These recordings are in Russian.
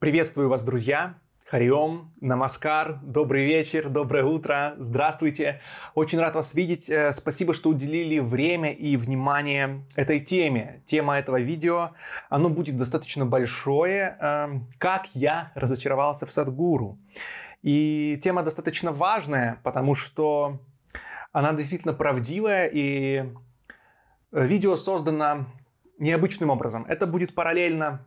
Приветствую вас, друзья! Хариом, намаскар, добрый вечер, доброе утро, здравствуйте. Очень рад вас видеть. Э, спасибо, что уделили время и внимание этой теме. Тема этого видео, оно будет достаточно большое. Эм, как я разочаровался в Садгуру. И тема достаточно важная, потому что она действительно правдивая, и видео создано необычным образом. Это будет параллельно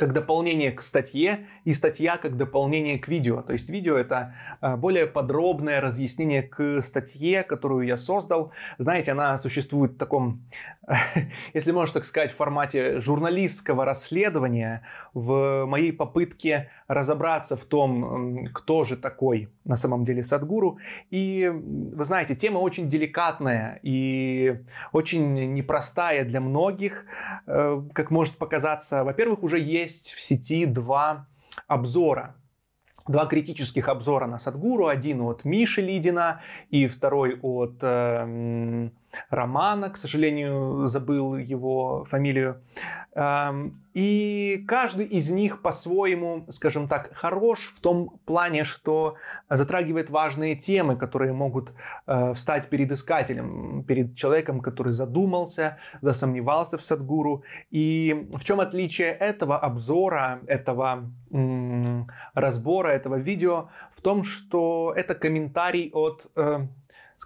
как дополнение к статье и статья как дополнение к видео. То есть видео это а, более подробное разъяснение к статье, которую я создал. Знаете, она существует в таком, если можно так сказать, формате журналистского расследования в моей попытке разобраться в том, кто же такой на самом деле Садгуру. И вы знаете, тема очень деликатная и очень непростая для многих, э, как может показаться. Во-первых, уже есть в сети два обзора два критических обзора на Садгуру. Один от Миши Лидина и второй от э, Романа, к сожалению, забыл его фамилию. Эм, и каждый из них по-своему, скажем так, хорош в том плане, что затрагивает важные темы, которые могут э, встать перед искателем, перед человеком, который задумался, засомневался в Садгуру. И в чем отличие этого обзора, этого разбора, этого видео? В том, что это комментарий от э,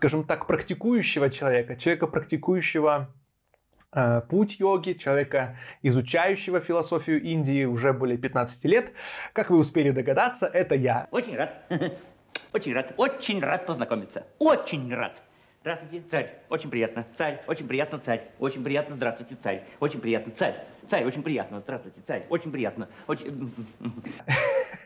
скажем так, практикующего человека, человека, практикующего э, путь йоги, человека, изучающего философию Индии уже более 15 лет. Как вы успели догадаться, это я. Очень рад. Очень рад. Очень рад познакомиться. Очень рад. Здравствуйте, царь. Очень приятно. Царь. Очень приятно, царь. Очень приятно. Здравствуйте, царь. Очень приятно, царь. Царь, очень приятно. Здравствуйте, царь. Очень приятно. Очень...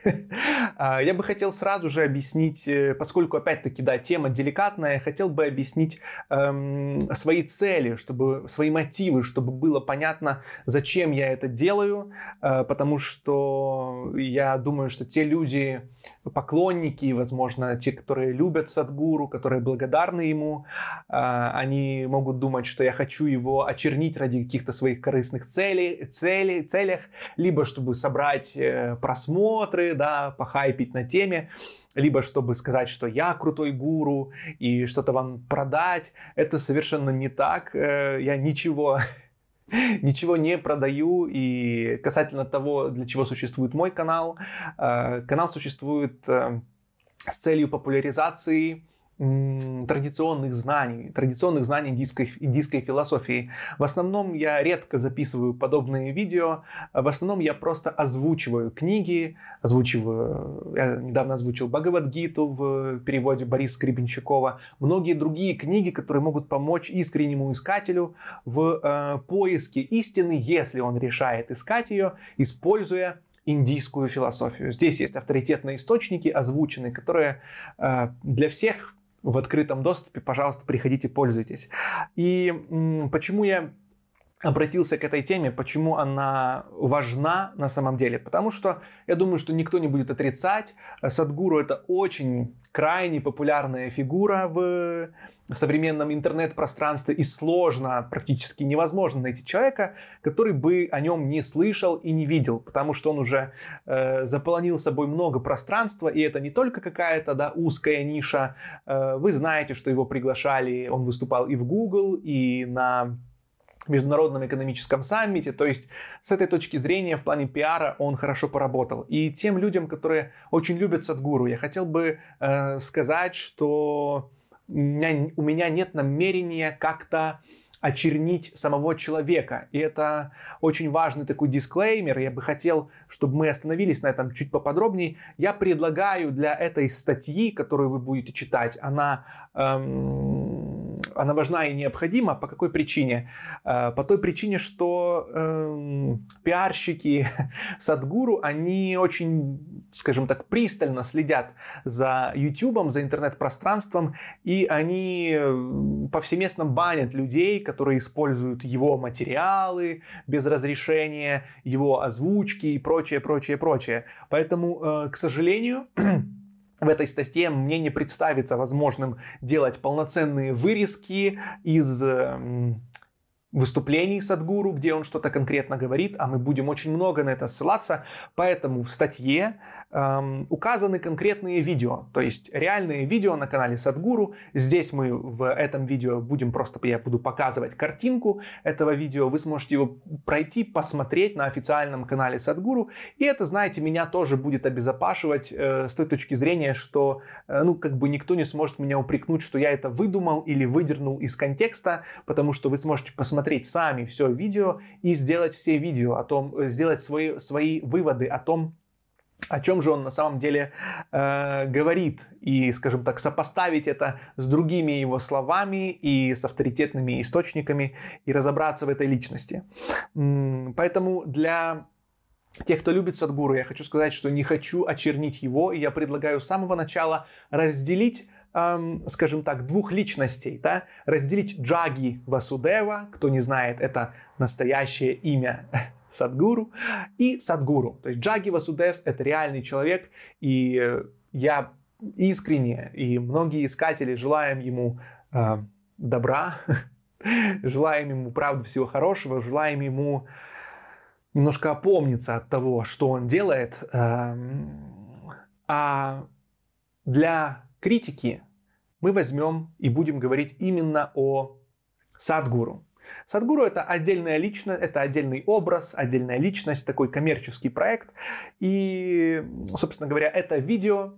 А, я бы хотел сразу же объяснить, э, поскольку, опять-таки, да, тема деликатная, хотел бы объяснить эм, свои цели, чтобы, свои мотивы, чтобы было понятно, зачем я это делаю, э, потому что я думаю, что те люди, поклонники, возможно, те, которые любят Садгуру, которые благодарны ему, э, они могут думать, что я хочу его очернить ради каких-то своих корыстных целей, целей, целях, либо чтобы собрать э, просмотры, да, похайпить на теме, либо чтобы сказать, что я крутой гуру и что-то вам продать. Это совершенно не так. Э, я ничего ничего не продаю. И касательно того, для чего существует мой канал, э, канал существует с целью популяризации традиционных знаний, традиционных знаний индийской, индийской философии. В основном я редко записываю подобные видео, в основном я просто озвучиваю книги, озвучиваю, я недавно озвучил Бхагавадгиту в переводе Бориса Гребенщикова, многие другие книги, которые могут помочь искреннему искателю в э, поиске истины, если он решает искать ее, используя индийскую философию. Здесь есть авторитетные источники, озвученные, которые э, для всех в открытом доступе, пожалуйста, приходите, пользуйтесь. И почему я обратился к этой теме, почему она важна на самом деле. Потому что я думаю, что никто не будет отрицать, Садгуру это очень крайне популярная фигура в современном интернет-пространстве и сложно, практически невозможно найти человека, который бы о нем не слышал и не видел, потому что он уже э, заполонил собой много пространства, и это не только какая-то да, узкая ниша. Э, вы знаете, что его приглашали, он выступал и в Google, и на Международном экономическом саммите. То есть с этой точки зрения в плане пиара он хорошо поработал. И тем людям, которые очень любят Садгуру, я хотел бы э, сказать, что у меня, у меня нет намерения как-то очернить самого человека. И это очень важный такой дисклеймер. Я бы хотел, чтобы мы остановились на этом чуть поподробнее. Я предлагаю для этой статьи, которую вы будете читать, она эм, она важна и необходима. По какой причине? Э, по той причине, что э, пиарщики Садгуру, они очень, скажем так, пристально следят за YouTube, за интернет-пространством, и они э, повсеместно банят людей, которые используют его материалы без разрешения, его озвучки и прочее, прочее, прочее. Поэтому, э, к сожалению, в этой статье мне не представится возможным делать полноценные вырезки из выступлений Садгуру, где он что-то конкретно говорит, а мы будем очень много на это ссылаться, поэтому в статье эм, указаны конкретные видео, то есть реальные видео на канале Садгуру. Здесь мы в этом видео будем просто, я буду показывать картинку этого видео, вы сможете его пройти, посмотреть на официальном канале Садгуру, и это, знаете, меня тоже будет обезопашивать э, с той точки зрения, что, э, ну, как бы никто не сможет меня упрекнуть, что я это выдумал или выдернул из контекста, потому что вы сможете посмотреть посмотреть сами все видео и сделать все видео о том, э, сделать свои, свои выводы о том, о чем же он на самом деле э, говорит, и, скажем так, сопоставить это с другими его словами и с авторитетными источниками, и разобраться в этой личности. Поэтому для тех, кто любит Садгуру, я хочу сказать, что не хочу очернить его, и я предлагаю с самого начала разделить эм, скажем так, двух личностей, да, разделить Джаги Васудева, кто не знает, это настоящее имя Садгуру, и Садгуру. То есть Джаги Васудев — это реальный человек, и я искренне, и многие искатели желаем ему э, добра, желаем ему, правда, всего хорошего, желаем ему немножко опомниться от того, что он делает. Э, а для критики мы возьмем и будем говорить именно о Садгуру. Садгуру это отдельная личность, это отдельный образ, отдельная личность, такой коммерческий проект. И, собственно говоря, это видео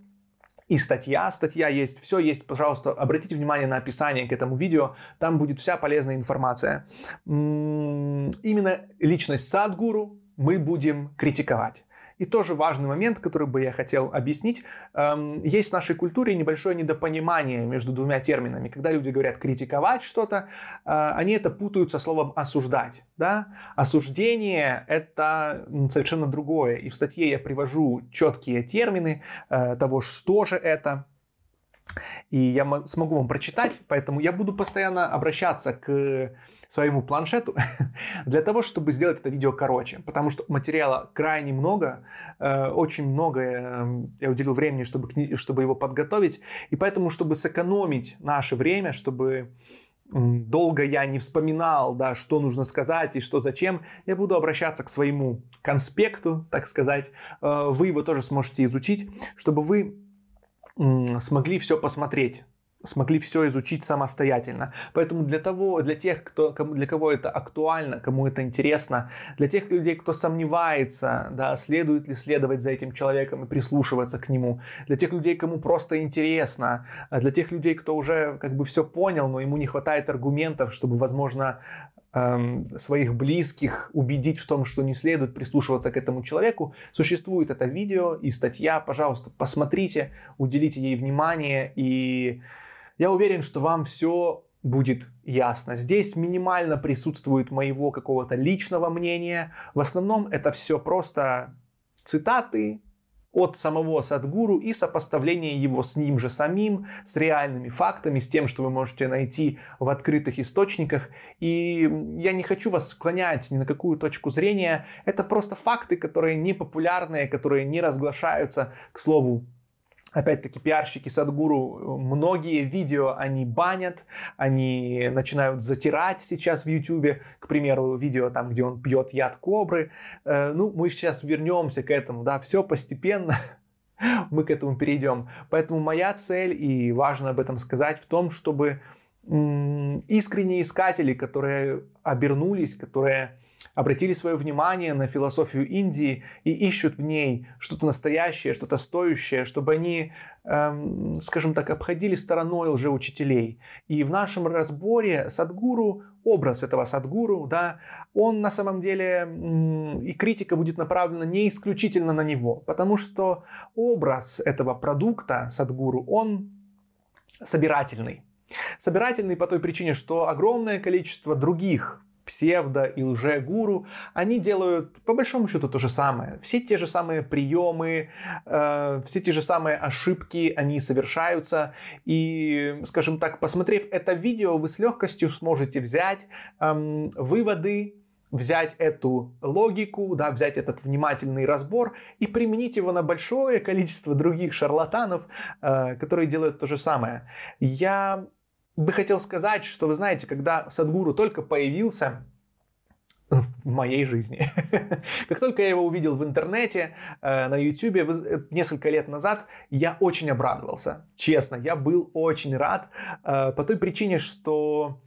и статья. Статья есть, все есть. Пожалуйста, обратите внимание на описание к этому видео. Там будет вся полезная информация. Именно личность Садгуру мы будем критиковать. И тоже важный момент, который бы я хотел объяснить. Эм, есть в нашей культуре небольшое недопонимание между двумя терминами. Когда люди говорят критиковать что-то, э, они это путают со словом осуждать. Да? Осуждение — это совершенно другое. И в статье я привожу четкие термины э, того, что же это. И я смогу вам прочитать, поэтому я буду постоянно обращаться к своему планшету для того, чтобы сделать это видео короче. Потому что материала крайне много, э, очень много э, я уделил времени, чтобы, чтобы его подготовить. И поэтому, чтобы сэкономить наше время, чтобы долго я не вспоминал, да, что нужно сказать и что зачем, я буду обращаться к своему конспекту, так сказать. Э, вы его тоже сможете изучить, чтобы вы смогли все посмотреть смогли все изучить самостоятельно. Поэтому для того, для тех, кто, для кого это актуально, кому это интересно, для тех людей, кто сомневается, да, следует ли следовать за этим человеком и прислушиваться к нему, для тех людей, кому просто интересно, а для тех людей, кто уже как бы все понял, но ему не хватает аргументов, чтобы, возможно, своих близких убедить в том, что не следует прислушиваться к этому человеку, существует это видео и статья, пожалуйста, посмотрите, уделите ей внимание и я уверен, что вам все будет ясно. Здесь минимально присутствует моего какого-то личного мнения. В основном это все просто цитаты от самого Садгуру и сопоставление его с ним же самим, с реальными фактами, с тем, что вы можете найти в открытых источниках. И я не хочу вас склонять ни на какую точку зрения. Это просто факты, которые не популярные, которые не разглашаются, к слову, Опять-таки пиарщики Садгуру, многие видео они банят, они начинают затирать сейчас в Ютубе, к примеру, видео там, где он пьет яд кобры. Э, ну, мы сейчас вернемся к этому, да, все постепенно мы к этому перейдем. Поэтому моя цель, и важно об этом сказать, в том, чтобы искренние искатели, которые обернулись, которые обратили свое внимание на философию Индии и ищут в ней что-то настоящее, что-то стоящее, чтобы они, эм, скажем так, обходили стороной лжеучителей. И в нашем разборе Садгуру, образ этого Садгуру, да, он на самом деле, и критика будет направлена не исключительно на него, потому что образ этого продукта Садгуру, он собирательный. Собирательный по той причине, что огромное количество других псевдо и лже-гуру, они делают по большому счету то же самое. Все те же самые приемы, э, все те же самые ошибки, они совершаются. И, скажем так, посмотрев это видео, вы с легкостью сможете взять э, выводы взять эту логику, да, взять этот внимательный разбор и применить его на большое количество других шарлатанов, э, которые делают то же самое. Я бы хотел сказать, что вы знаете, когда Садгуру только появился, в моей жизни. как только я его увидел в интернете, э, на YouTube э, несколько лет назад, я очень обрадовался. Честно, я был очень рад э, по той причине, что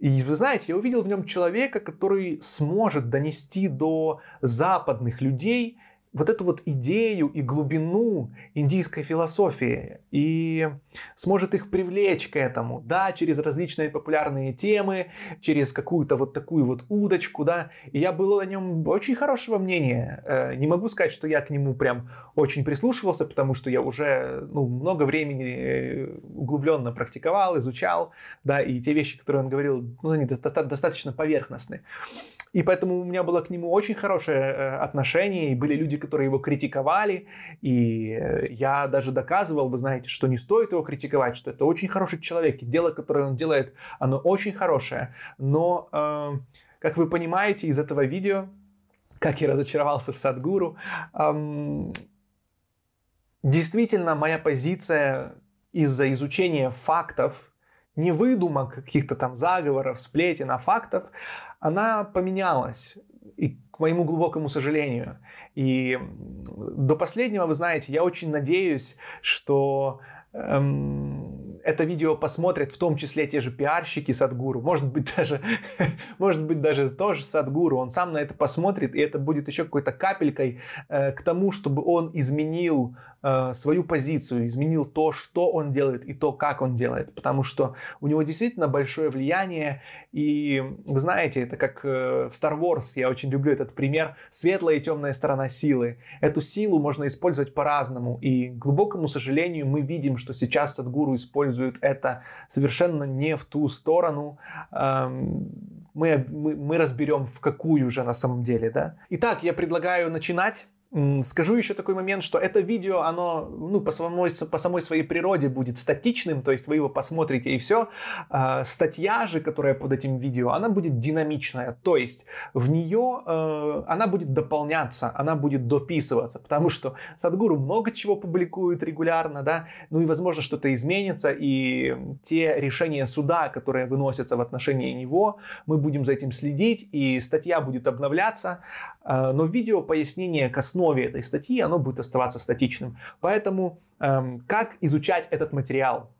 и вы знаете, я увидел в нем человека, который сможет донести до западных людей вот эту вот идею и глубину индийской философии и сможет их привлечь к этому, да, через различные популярные темы, через какую-то вот такую вот удочку, да, и я был о нем очень хорошего мнения. Э, не могу сказать, что я к нему прям очень прислушивался, потому что я уже ну, много времени э, углубленно практиковал, изучал, да, и те вещи, которые он говорил, ну, они достаточно поверхностны. И поэтому у меня было к нему очень хорошее э, отношение, и были люди, которые его критиковали, и э, я даже доказывал, вы знаете, что не стоит его критиковать, что это очень хороший человек, и дело, которое он делает, оно очень хорошее. Но, э, как вы понимаете из этого видео, как я разочаровался в Садгуру, э, действительно моя позиция из-за изучения фактов, не выдумок, каких-то там заговоров, сплетен, а фактов, она поменялась. И к моему глубокому сожалению. И до последнего, вы знаете, я очень надеюсь, что эм, это видео посмотрят в том числе те же пиарщики Садгуру, может быть даже, может быть даже тоже Садгуру, он сам на это посмотрит, и это будет еще какой-то капелькой э, к тому, чтобы он изменил э, свою позицию, изменил то, что он делает и то, как он делает, потому что у него действительно большое влияние, и вы знаете, это как э, в Star Wars, я очень люблю этот пример, светлая и темная сторона силы. Эту силу можно использовать по-разному, и к глубокому сожалению мы видим, что сейчас Садгуру использует это совершенно не в ту сторону, эм, мы, мы, мы разберем, в какую же на самом деле, да. Итак, я предлагаю начинать. Скажу еще такой момент, что это видео, оно ну, по, самой, по самой своей природе будет статичным, то есть вы его посмотрите и все. А, статья же, которая под этим видео, она будет динамичная, то есть в нее э, она будет дополняться, она будет дописываться, потому что Садгуру много чего публикует регулярно, да, ну и возможно что-то изменится, и те решения суда, которые выносятся в отношении него, мы будем за этим следить, и статья будет обновляться, э, но видео пояснение к основе этой статьи оно будет оставаться статичным. Поэтому эм, как изучать этот материал?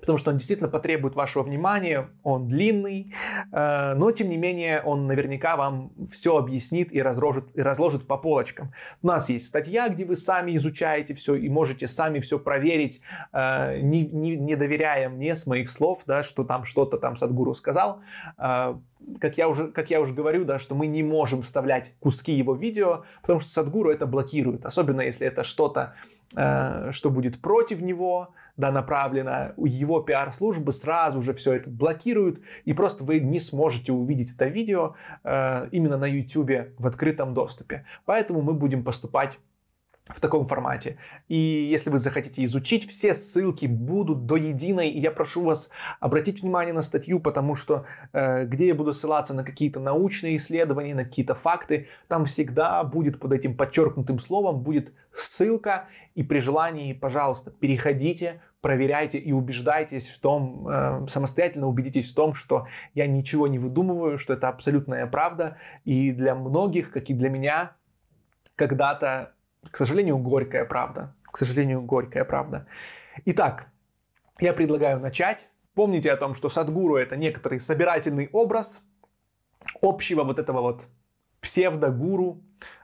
Потому что он действительно потребует вашего внимания, он длинный, э, но тем не менее он наверняка вам все объяснит и разложит, и разложит по полочкам. У нас есть статья, где вы сами изучаете все и можете сами все проверить, э, не, не, не доверяя мне с моих слов, да, что там что-то там Садгуру сказал. Э, как я, уже, как я уже говорю, да, что мы не можем вставлять куски его видео, потому что Садгуру это блокирует, особенно если это что-то, что будет против него, да, направлено, его пиар-службы сразу же все это блокируют, и просто вы не сможете увидеть это видео э, именно на YouTube в открытом доступе. Поэтому мы будем поступать в таком формате. И если вы захотите изучить, все ссылки будут до единой. И я прошу вас обратить внимание на статью, потому что э, где я буду ссылаться на какие-то научные исследования, на какие-то факты, там всегда будет под этим подчеркнутым словом будет ссылка. И при желании, пожалуйста, переходите, проверяйте и убеждайтесь в том, э, самостоятельно убедитесь в том, что я ничего не выдумываю, что это абсолютная правда. И для многих, как и для меня, когда-то к сожалению, горькая правда. К сожалению, горькая правда. Итак, я предлагаю начать. Помните о том, что Садгуру это некоторый собирательный образ общего вот этого вот псевдогуру,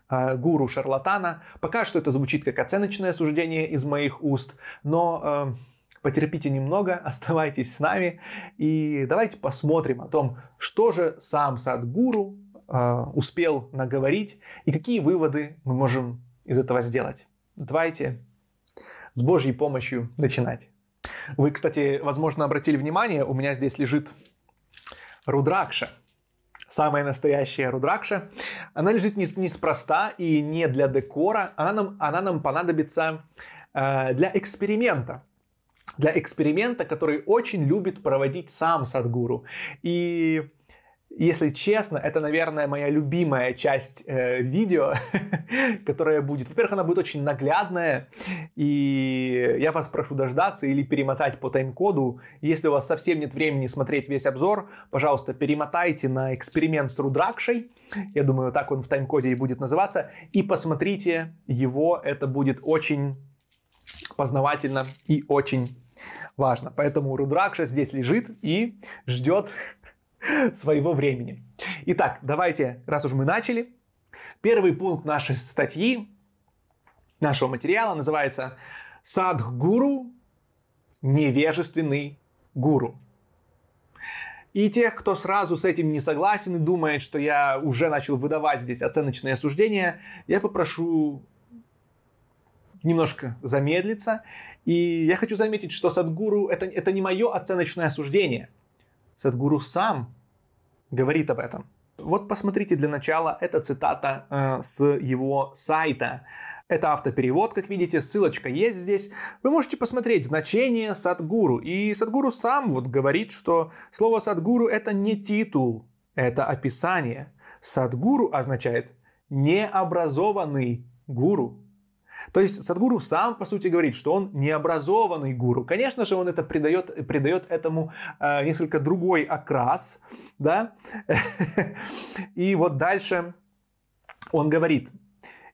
гуру-шарлатана. Пока что это звучит как оценочное суждение из моих уст, но э, потерпите немного, оставайтесь с нами и давайте посмотрим о том, что же сам Садгуру э, успел наговорить и какие выводы мы можем из этого сделать. Давайте с Божьей помощью начинать. Вы, кстати, возможно, обратили внимание, у меня здесь лежит рудракша. Самая настоящая рудракша. Она лежит неспроста и не для декора. Она нам, она нам понадобится э, для эксперимента. Для эксперимента, который очень любит проводить сам Садгуру. И если честно, это, наверное, моя любимая часть э, видео, которая будет. Во-первых, она будет очень наглядная, и я вас прошу дождаться или перемотать по тайм-коду. Если у вас совсем нет времени смотреть весь обзор, пожалуйста, перемотайте на эксперимент с Рудракшей. Я думаю, так он в тайм-коде и будет называться. И посмотрите его, это будет очень познавательно и очень важно. Поэтому Рудракша здесь лежит и ждет своего времени. Итак, давайте, раз уж мы начали, первый пункт нашей статьи, нашего материала называется «Садхгуру – невежественный гуру». И тех, кто сразу с этим не согласен и думает, что я уже начал выдавать здесь оценочные суждения, я попрошу немножко замедлиться. И я хочу заметить, что Садгуру это, это не мое оценочное суждение – Садгуру сам говорит об этом. Вот посмотрите для начала, это цитата э, с его сайта. Это автоперевод, как видите, ссылочка есть здесь. Вы можете посмотреть значение Садгуру. И Садгуру сам вот говорит, что слово Садгуру это не титул, это описание. Садгуру означает необразованный гуру. То есть Садгуру сам, по сути, говорит, что он необразованный гуру. Конечно же, он это придает, придает этому э, несколько другой окрас, да. И вот дальше он говорит,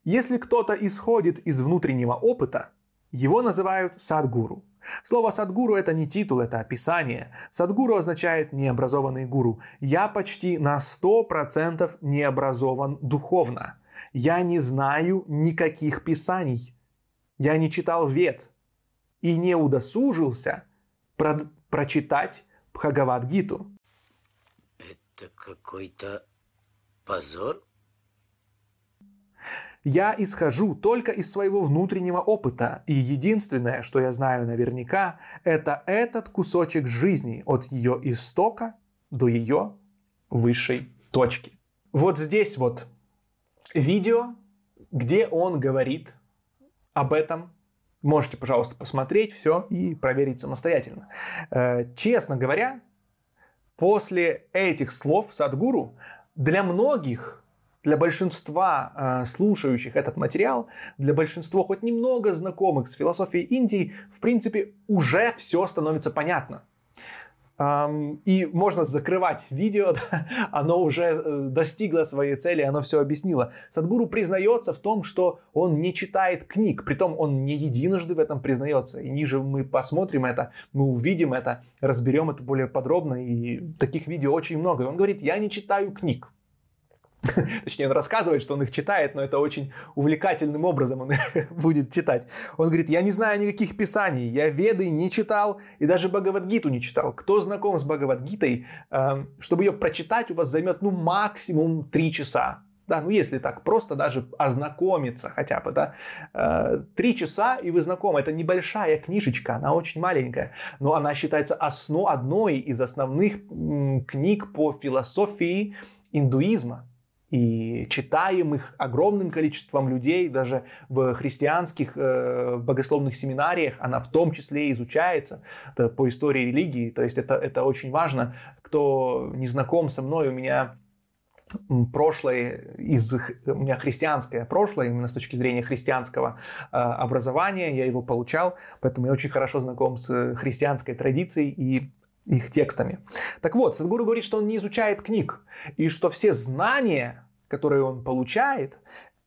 если кто-то исходит из внутреннего опыта, его называют садгуру. Слово садгуру это не титул, это описание. Садгуру означает необразованный гуру. Я почти на 100% необразован духовно. Я не знаю никаких писаний. Я не читал вет и не удосужился про- прочитать Бхагавад-гиту. Это какой-то позор? Я исхожу только из своего внутреннего опыта, и единственное, что я знаю наверняка, это этот кусочек жизни от ее истока до ее высшей точки. Вот здесь вот видео, где он говорит об этом. Можете, пожалуйста, посмотреть все и проверить самостоятельно. Э, честно говоря, после этих слов Садгуру для многих для большинства э, слушающих этот материал, для большинства хоть немного знакомых с философией Индии, в принципе, уже все становится понятно. И можно закрывать видео, оно уже э, достигло своей цели, оно все объяснило. Садгуру признается в том, что он не читает книг, притом он не единожды в этом признается. И ниже мы посмотрим это, мы увидим это, разберем это более подробно, и таких видео очень много. И он говорит, я не читаю книг. Точнее, он рассказывает, что он их читает, но это очень увлекательным образом он будет читать. Он говорит, я не знаю никаких писаний, я Веды не читал и даже Бхагавадгиту не читал. Кто знаком с Бхагавадгитой, эм, чтобы ее прочитать, у вас займет ну максимум 3 часа. Да, ну если так, просто даже ознакомиться хотя бы, да. Э, три часа, и вы знакомы. Это небольшая книжечка, она очень маленькая, но она считается основ, одной из основных книг по философии индуизма и читаем их огромным количеством людей, даже в христианских э, богословных семинариях она в том числе изучается по истории религии, то есть это, это очень важно. Кто не знаком со мной, у меня прошлое из у меня христианское прошлое именно с точки зрения христианского э, образования я его получал поэтому я очень хорошо знаком с христианской традицией и их текстами. Так вот, Садгуру говорит, что он не изучает книг, и что все знания, которые он получает,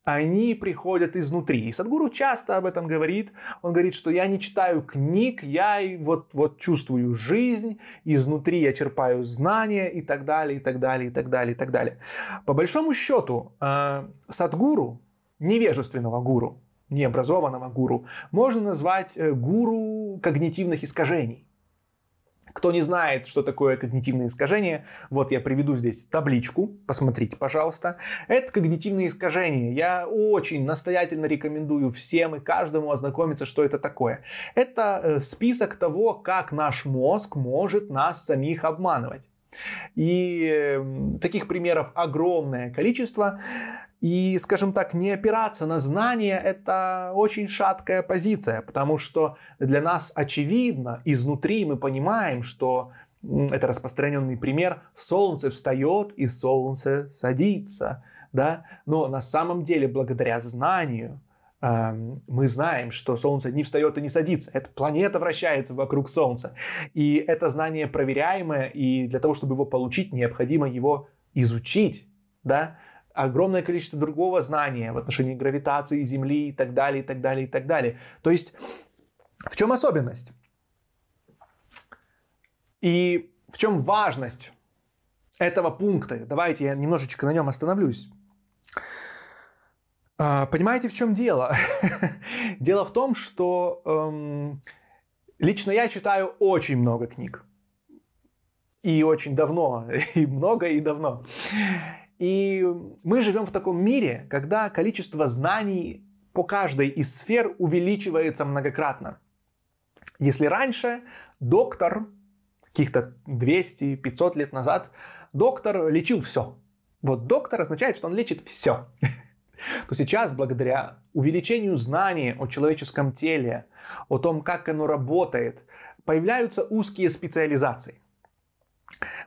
они приходят изнутри. И Садгуру часто об этом говорит. Он говорит, что я не читаю книг, я вот, вот чувствую жизнь, изнутри я черпаю знания и так далее, и так далее, и так далее, и так далее. По большому счету, э, Садгуру, невежественного гуру, необразованного гуру, можно назвать э, гуру когнитивных искажений. Кто не знает, что такое когнитивное искажение, вот я приведу здесь табличку, посмотрите, пожалуйста. Это когнитивное искажение. Я очень настоятельно рекомендую всем и каждому ознакомиться, что это такое. Это э, список того, как наш мозг может нас самих обманывать. И эм, таких примеров огромное количество. И, скажем так, не опираться на знания – это очень шаткая позиция, потому что для нас очевидно, изнутри мы понимаем, что это распространенный пример, солнце встает и солнце садится, да, но на самом деле благодаря знанию эм, мы знаем, что Солнце не встает и не садится. Эта планета вращается вокруг Солнца. И это знание проверяемое, и для того, чтобы его получить, необходимо его изучить. Да? Огромное количество другого знания в отношении гравитации Земли и так далее, и так далее, и так далее. То есть в чем особенность? И в чем важность этого пункта? Давайте я немножечко на нем остановлюсь. А, понимаете, в чем дело? дело в том, что эм, лично я читаю очень много книг. И очень давно, и много, и давно. И мы живем в таком мире, когда количество знаний по каждой из сфер увеличивается многократно. Если раньше доктор каких-то 200-500 лет назад, доктор лечил все. Вот доктор означает, что он лечит все. То сейчас, благодаря увеличению знаний о человеческом теле, о том, как оно работает, появляются узкие специализации.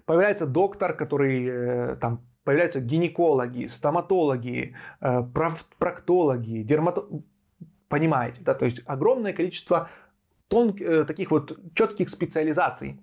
Появляется доктор, который э, там появляются гинекологи, стоматологи, э, проктологи, дерматологи. Понимаете, да? То есть огромное количество тон, э, таких вот четких специализаций.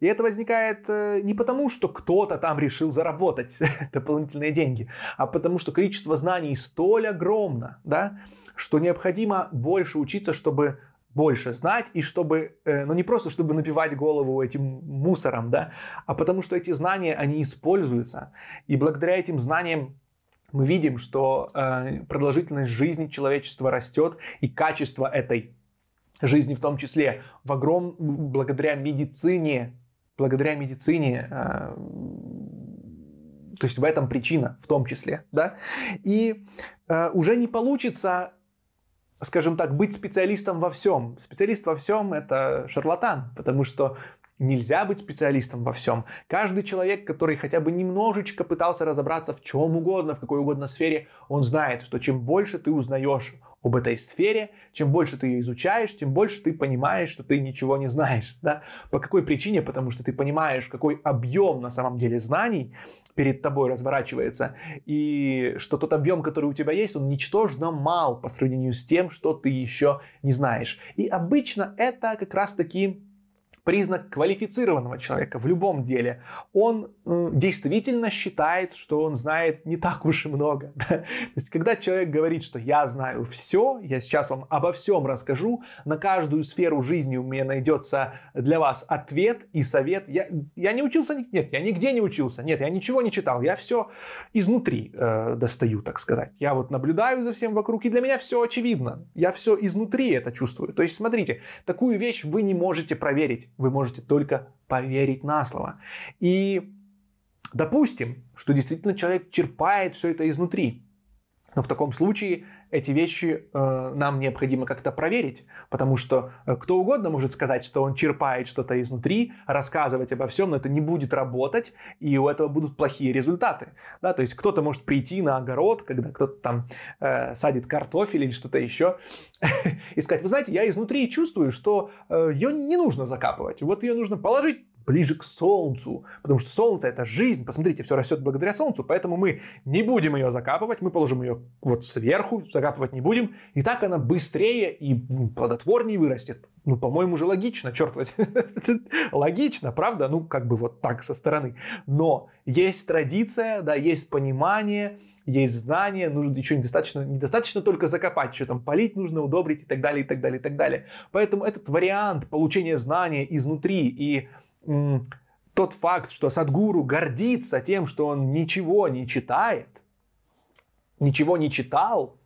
И это возникает э, не потому, что кто-то там решил заработать дополнительные деньги, а потому что количество знаний столь огромно, да, что необходимо больше учиться, чтобы больше знать, и чтобы, э, ну не просто чтобы набивать голову этим мусором, да, а потому что эти знания, они используются. И благодаря этим знаниям мы видим, что э, продолжительность жизни человечества растет, и качество этой жизни в том числе, в огром... благодаря медицине, благодаря медицине, э, то есть в этом причина в том числе, да, и э, уже не получится скажем так, быть специалистом во всем. Специалист во всем это шарлатан, потому что нельзя быть специалистом во всем. Каждый человек, который хотя бы немножечко пытался разобраться в чем угодно, в какой угодно сфере, он знает, что чем больше ты узнаешь об этой сфере, чем больше ты ее изучаешь, тем больше ты понимаешь, что ты ничего не знаешь. Да? По какой причине? Потому что ты понимаешь, какой объем на самом деле знаний перед тобой разворачивается, и что тот объем, который у тебя есть, он ничтожно мал по сравнению с тем, что ты еще не знаешь. И обычно это как раз-таки признак квалифицированного человека в любом деле. Он э, действительно считает, что он знает не так уж и много. То есть, когда человек говорит, что я знаю все, я сейчас вам обо всем расскажу, на каждую сферу жизни у меня найдется для вас ответ и совет. Я, я не учился, нет, я нигде не учился, нет, я ничего не читал, я все изнутри э, достаю, так сказать. Я вот наблюдаю за всем вокруг, и для меня все очевидно. Я все изнутри это чувствую. То есть, смотрите, такую вещь вы не можете проверить вы можете только поверить на слово. И допустим, что действительно человек черпает все это изнутри. Но в таком случае эти вещи э, нам необходимо как-то проверить, потому что э, кто угодно может сказать, что он черпает что-то изнутри, рассказывать обо всем, но это не будет работать, и у этого будут плохие результаты. Да, то есть кто-то может прийти на огород, когда кто-то там э, садит картофель или что-то еще, и сказать, вы знаете, я изнутри чувствую, что э, ее не нужно закапывать, вот ее нужно положить ближе к Солнцу, потому что Солнце это жизнь, посмотрите, все растет благодаря Солнцу, поэтому мы не будем ее закапывать, мы положим ее вот сверху, закапывать не будем, и так она быстрее и плодотворнее вырастет. Ну, по-моему же логично, черт возьми. логично, правда? Ну, как бы вот так со стороны. Но есть традиция, да, есть понимание, есть знания, нужно еще недостаточно, недостаточно только закопать, что там полить нужно, удобрить и так далее, и так далее, и так далее. Поэтому этот вариант получения знания изнутри и тот факт, что Садгуру гордится тем, что он ничего не читает, ничего не читал,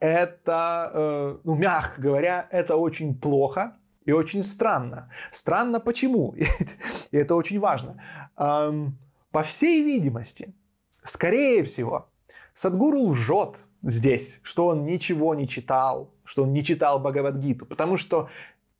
это, э, ну, мягко говоря, это очень плохо и очень странно. Странно почему? И это очень важно. По всей видимости, скорее всего, Садгуру лжет здесь, что он ничего не читал, что он не читал Бхагавадгиту, потому что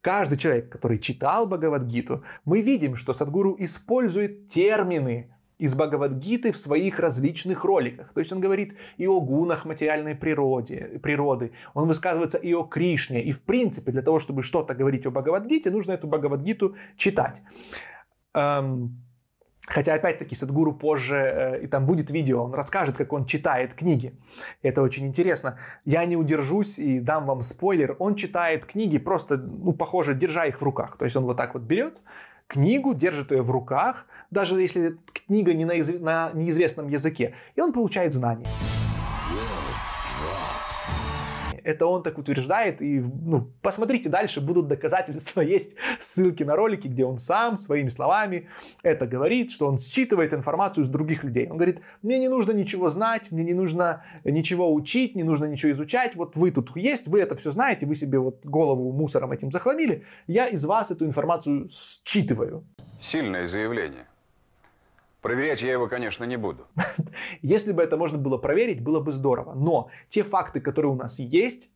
Каждый человек, который читал Бхагавадгиту, мы видим, что Садгуру использует термины из Бхагавадгиты в своих различных роликах. То есть он говорит и о гунах материальной природе, природы, он высказывается и о Кришне. И в принципе для того, чтобы что-то говорить о Бхагавадгите, нужно эту Бхагавадгиту читать. Эм, Хотя, опять-таки, Садгуру позже, э, и там будет видео, он расскажет, как он читает книги. Это очень интересно. Я не удержусь и дам вам спойлер. Он читает книги просто, ну, похоже, держа их в руках. То есть он вот так вот берет книгу, держит ее в руках, даже если книга не на, на неизвестном языке, и он получает знания. Это он так утверждает. И ну, посмотрите дальше, будут доказательства. Есть ссылки на ролики, где он сам своими словами это говорит, что он считывает информацию с других людей. Он говорит, мне не нужно ничего знать, мне не нужно ничего учить, не нужно ничего изучать. Вот вы тут есть, вы это все знаете, вы себе вот голову мусором этим захламили. Я из вас эту информацию считываю. Сильное заявление. Проверять я его, конечно, не буду. Если бы это можно было проверить, было бы здорово. Но те факты, которые у нас есть,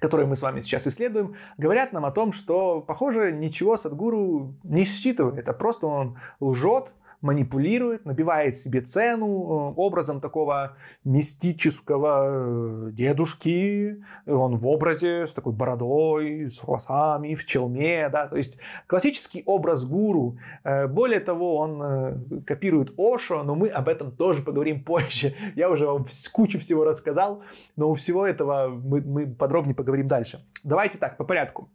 которые мы с вами сейчас исследуем, говорят нам о том, что, похоже, ничего Садгуру не считывает, а просто он лжет, манипулирует, набивает себе цену э, образом такого мистического э, дедушки. Он в образе с такой бородой, с волосами, в челме, да, то есть классический образ гуру. Э, более того, он копирует Ошо, но мы об этом тоже поговорим позже. Я уже вам кучу всего рассказал, но у всего этого мы, мы подробнее поговорим дальше. Давайте так, по порядку.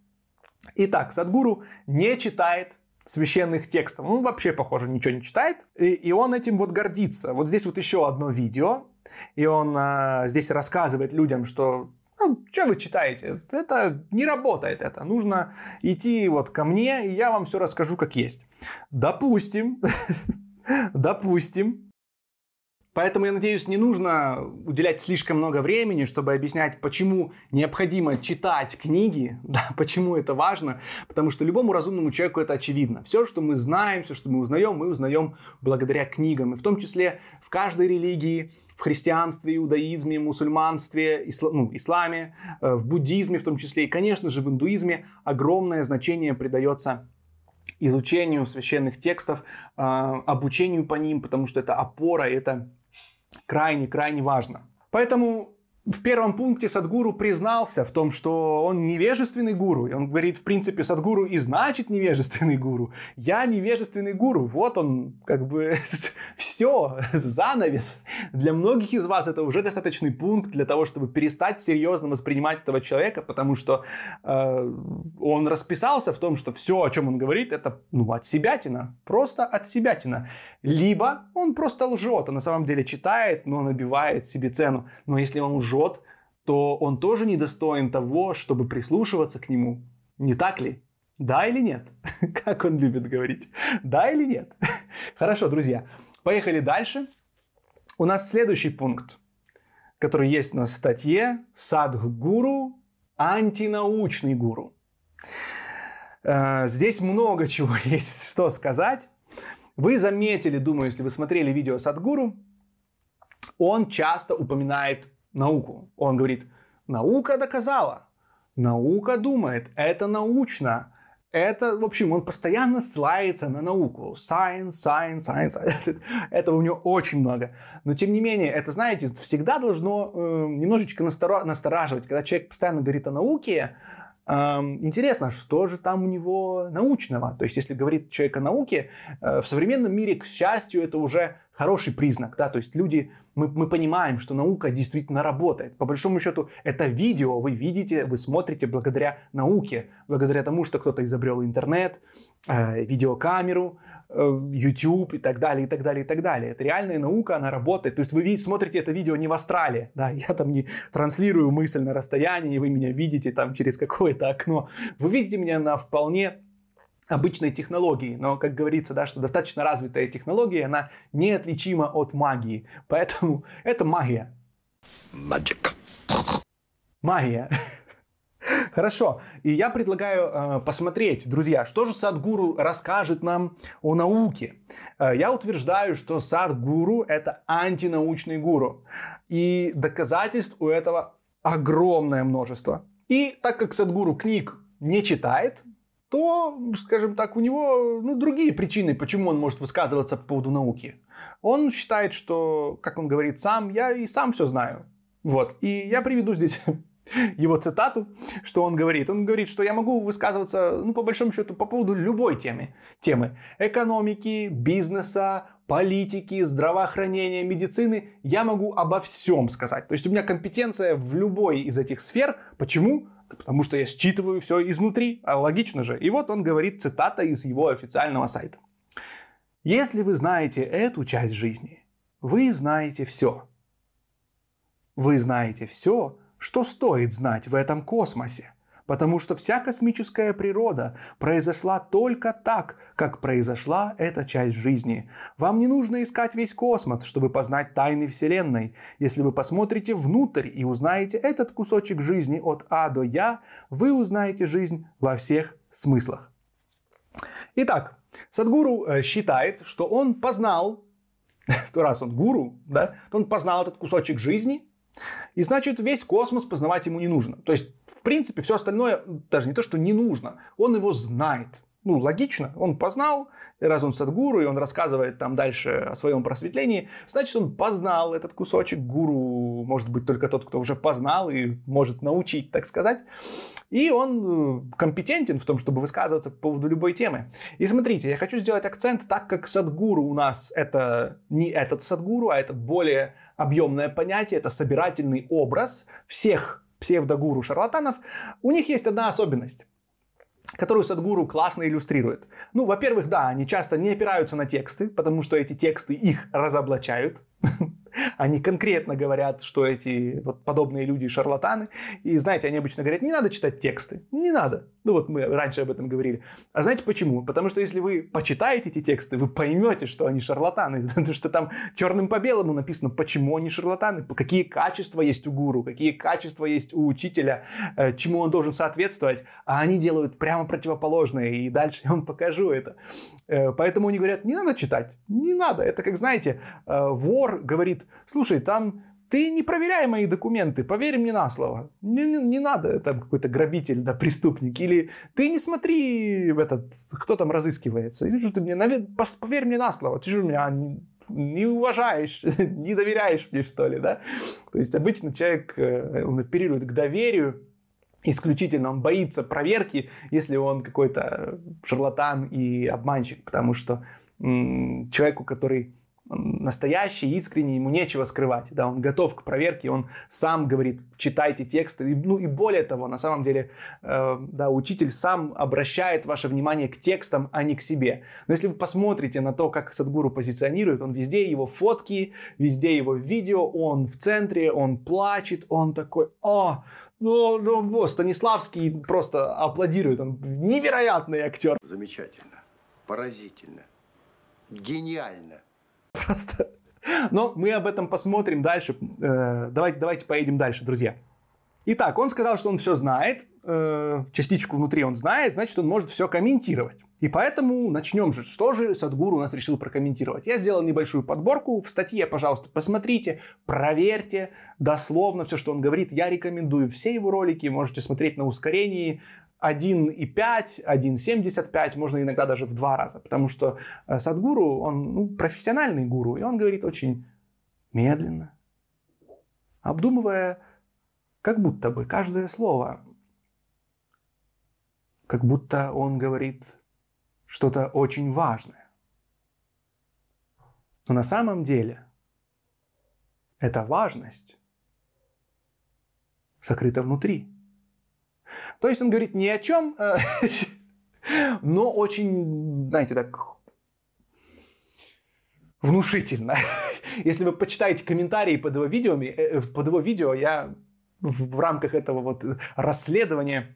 Итак, Садгуру не читает священных текстов. Он вообще, похоже, ничего не читает. И, и он этим вот гордится. Вот здесь вот еще одно видео. И он а, здесь рассказывает людям, что ну, что вы читаете? Это не работает это. Нужно идти вот ко мне, и я вам все расскажу, как есть. Допустим, допустим, Поэтому, я надеюсь, не нужно уделять слишком много времени, чтобы объяснять, почему необходимо читать книги, да, почему это важно, потому что любому разумному человеку это очевидно. Все, что мы знаем, все, что мы узнаем, мы узнаем благодаря книгам. И в том числе в каждой религии, в христианстве, иудаизме, мусульманстве, исла, ну, исламе, э, в буддизме в том числе, и, конечно же, в индуизме огромное значение придается изучению священных текстов, э, обучению по ним, потому что это опора, это крайне-крайне важно. Поэтому в первом пункте Садгуру признался в том, что он невежественный гуру. И он говорит, в принципе, Садгуру и значит невежественный гуру. Я невежественный гуру. Вот он, как бы, все, занавес. Для многих из вас это уже достаточный пункт для того, чтобы перестать серьезно воспринимать этого человека, потому что э, он расписался в том, что все, о чем он говорит, это ну, от себятина. Просто от себятина. Либо он просто лжет, а на самом деле читает, но набивает себе цену. Но если он лжет, лжет, то он тоже недостоин того, чтобы прислушиваться к нему. Не так ли? Да или нет? Как он любит говорить. Да или нет? Хорошо, друзья. Поехали дальше. У нас следующий пункт, который есть у нас в статье. Садхгуру – антинаучный гуру. Э, здесь много чего есть что сказать. Вы заметили, думаю, если вы смотрели видео Садгуру, он часто упоминает науку. Он говорит, наука доказала, наука думает, это научно. Это, в общем, он постоянно ссылается на науку. Science, science, science. Этого у него очень много. Но, тем не менее, это, знаете, всегда должно э, немножечко настораживать. Когда человек постоянно говорит о науке, э, интересно, что же там у него научного? То есть, если говорит человек о науке, э, в современном мире, к счастью, это уже хороший признак, да, то есть люди, мы, мы понимаем, что наука действительно работает. По большому счету, это видео вы видите, вы смотрите благодаря науке, благодаря тому, что кто-то изобрел интернет, э, видеокамеру, э, YouTube и так далее, и так далее, и так далее. Это реальная наука, она работает. То есть вы видите, смотрите это видео не в Австралии, да, я там не транслирую мысль на расстоянии, вы меня видите там через какое-то окно. Вы видите меня на вполне обычной технологии, но, как говорится, да, что достаточно развитая технология, она неотличима от магии. Поэтому это магия. Magic. Магия. Хорошо. И я предлагаю э, посмотреть, друзья, что же Садгуру расскажет нам о науке. Э, я утверждаю, что Садгуру это антинаучный гуру. И доказательств у этого огромное множество. И так как Садгуру книг не читает, то, скажем так, у него ну, другие причины, почему он может высказываться по поводу науки. Он считает, что, как он говорит сам, я и сам все знаю. Вот. И я приведу здесь его цитату, что он говорит. Он говорит, что я могу высказываться, ну, по большому счету, по поводу любой темы. темы. Экономики, бизнеса, политики, здравоохранения, медицины. Я могу обо всем сказать. То есть у меня компетенция в любой из этих сфер. Почему? Потому что я считываю все изнутри. А логично же. И вот он говорит цитата из его официального сайта. Если вы знаете эту часть жизни, вы знаете все. Вы знаете все, что стоит знать в этом космосе, потому что вся космическая природа произошла только так, как произошла эта часть жизни. Вам не нужно искать весь космос, чтобы познать тайны Вселенной. Если вы посмотрите внутрь и узнаете этот кусочек жизни от А до Я, вы узнаете жизнь во всех смыслах. Итак, Садгуру э, считает, что он познал, раз он гуру, да, то он познал этот кусочек жизни, и значит, весь космос познавать ему не нужно. То есть, в принципе, все остальное, даже не то, что не нужно, он его знает. Ну, логично, он познал, раз он садгуру, и он рассказывает там дальше о своем просветлении, значит, он познал этот кусочек. Гуру может быть только тот, кто уже познал и может научить, так сказать. И он э, компетентен в том, чтобы высказываться по поводу любой темы. И смотрите, я хочу сделать акцент, так как садгуру у нас это не этот садгуру, а это более объемное понятие, это собирательный образ всех псевдогуру шарлатанов. У них есть одна особенность которую Садгуру классно иллюстрирует. Ну, во-первых, да, они часто не опираются на тексты, потому что эти тексты их разоблачают. Они конкретно говорят, что эти вот подобные люди шарлатаны. И знаете, они обычно говорят, не надо читать тексты. Не надо. Ну вот мы раньше об этом говорили. А знаете почему? Потому что если вы почитаете эти тексты, вы поймете, что они шарлатаны. Потому что там черным по белому написано, почему они шарлатаны, какие качества есть у гуру, какие качества есть у учителя, э, чему он должен соответствовать. А они делают прямо противоположное. И дальше я вам покажу это. Э, поэтому они говорят, не надо читать. Не надо. Это как, знаете, э, вор говорит, слушай, там ты не проверяй мои документы, поверь мне на слово. Не, не, не надо, там какой-то грабитель, да, преступник. Или ты не смотри в этот, кто там разыскивается. Или что ты мне, поверь мне на слово. Ты же меня не, не уважаешь, не доверяешь мне, что ли, да? То есть обычно человек, э, он оперирует к доверию, исключительно он боится проверки, если он какой-то шарлатан и обманщик, потому что м- человеку, который настоящий, искренний, ему нечего скрывать, да, он готов к проверке, он сам говорит, читайте тексты, и, ну и более того, на самом деле, э, да, учитель сам обращает ваше внимание к текстам, а не к себе. Но если вы посмотрите на то, как Садгуру позиционирует, он везде его фотки, везде его видео, он в центре, он плачет, он такой, о, ну, ну, Станиславский просто аплодирует, он невероятный актер. Замечательно, поразительно, гениально. Просто. Но мы об этом посмотрим дальше. Э, давайте, давайте поедем дальше, друзья. Итак, он сказал, что он все знает, э, частичку внутри он знает, значит, он может все комментировать. И поэтому начнем же. Что же Садгуру у нас решил прокомментировать? Я сделал небольшую подборку. В статье, пожалуйста, посмотрите, проверьте дословно все, что он говорит. Я рекомендую все его ролики. Можете смотреть на ускорении. 1,5, 1,75, можно иногда даже в два раза, потому что э, Садгуру, он ну, профессиональный гуру, и он говорит очень медленно, обдумывая как будто бы каждое слово, как будто он говорит что-то очень важное. Но на самом деле эта важность сокрыта внутри – то есть он говорит ни о чем, э, но очень, знаете, так внушительно. Если вы почитаете комментарии под его видео, э, э, под его видео я в рамках этого вот расследования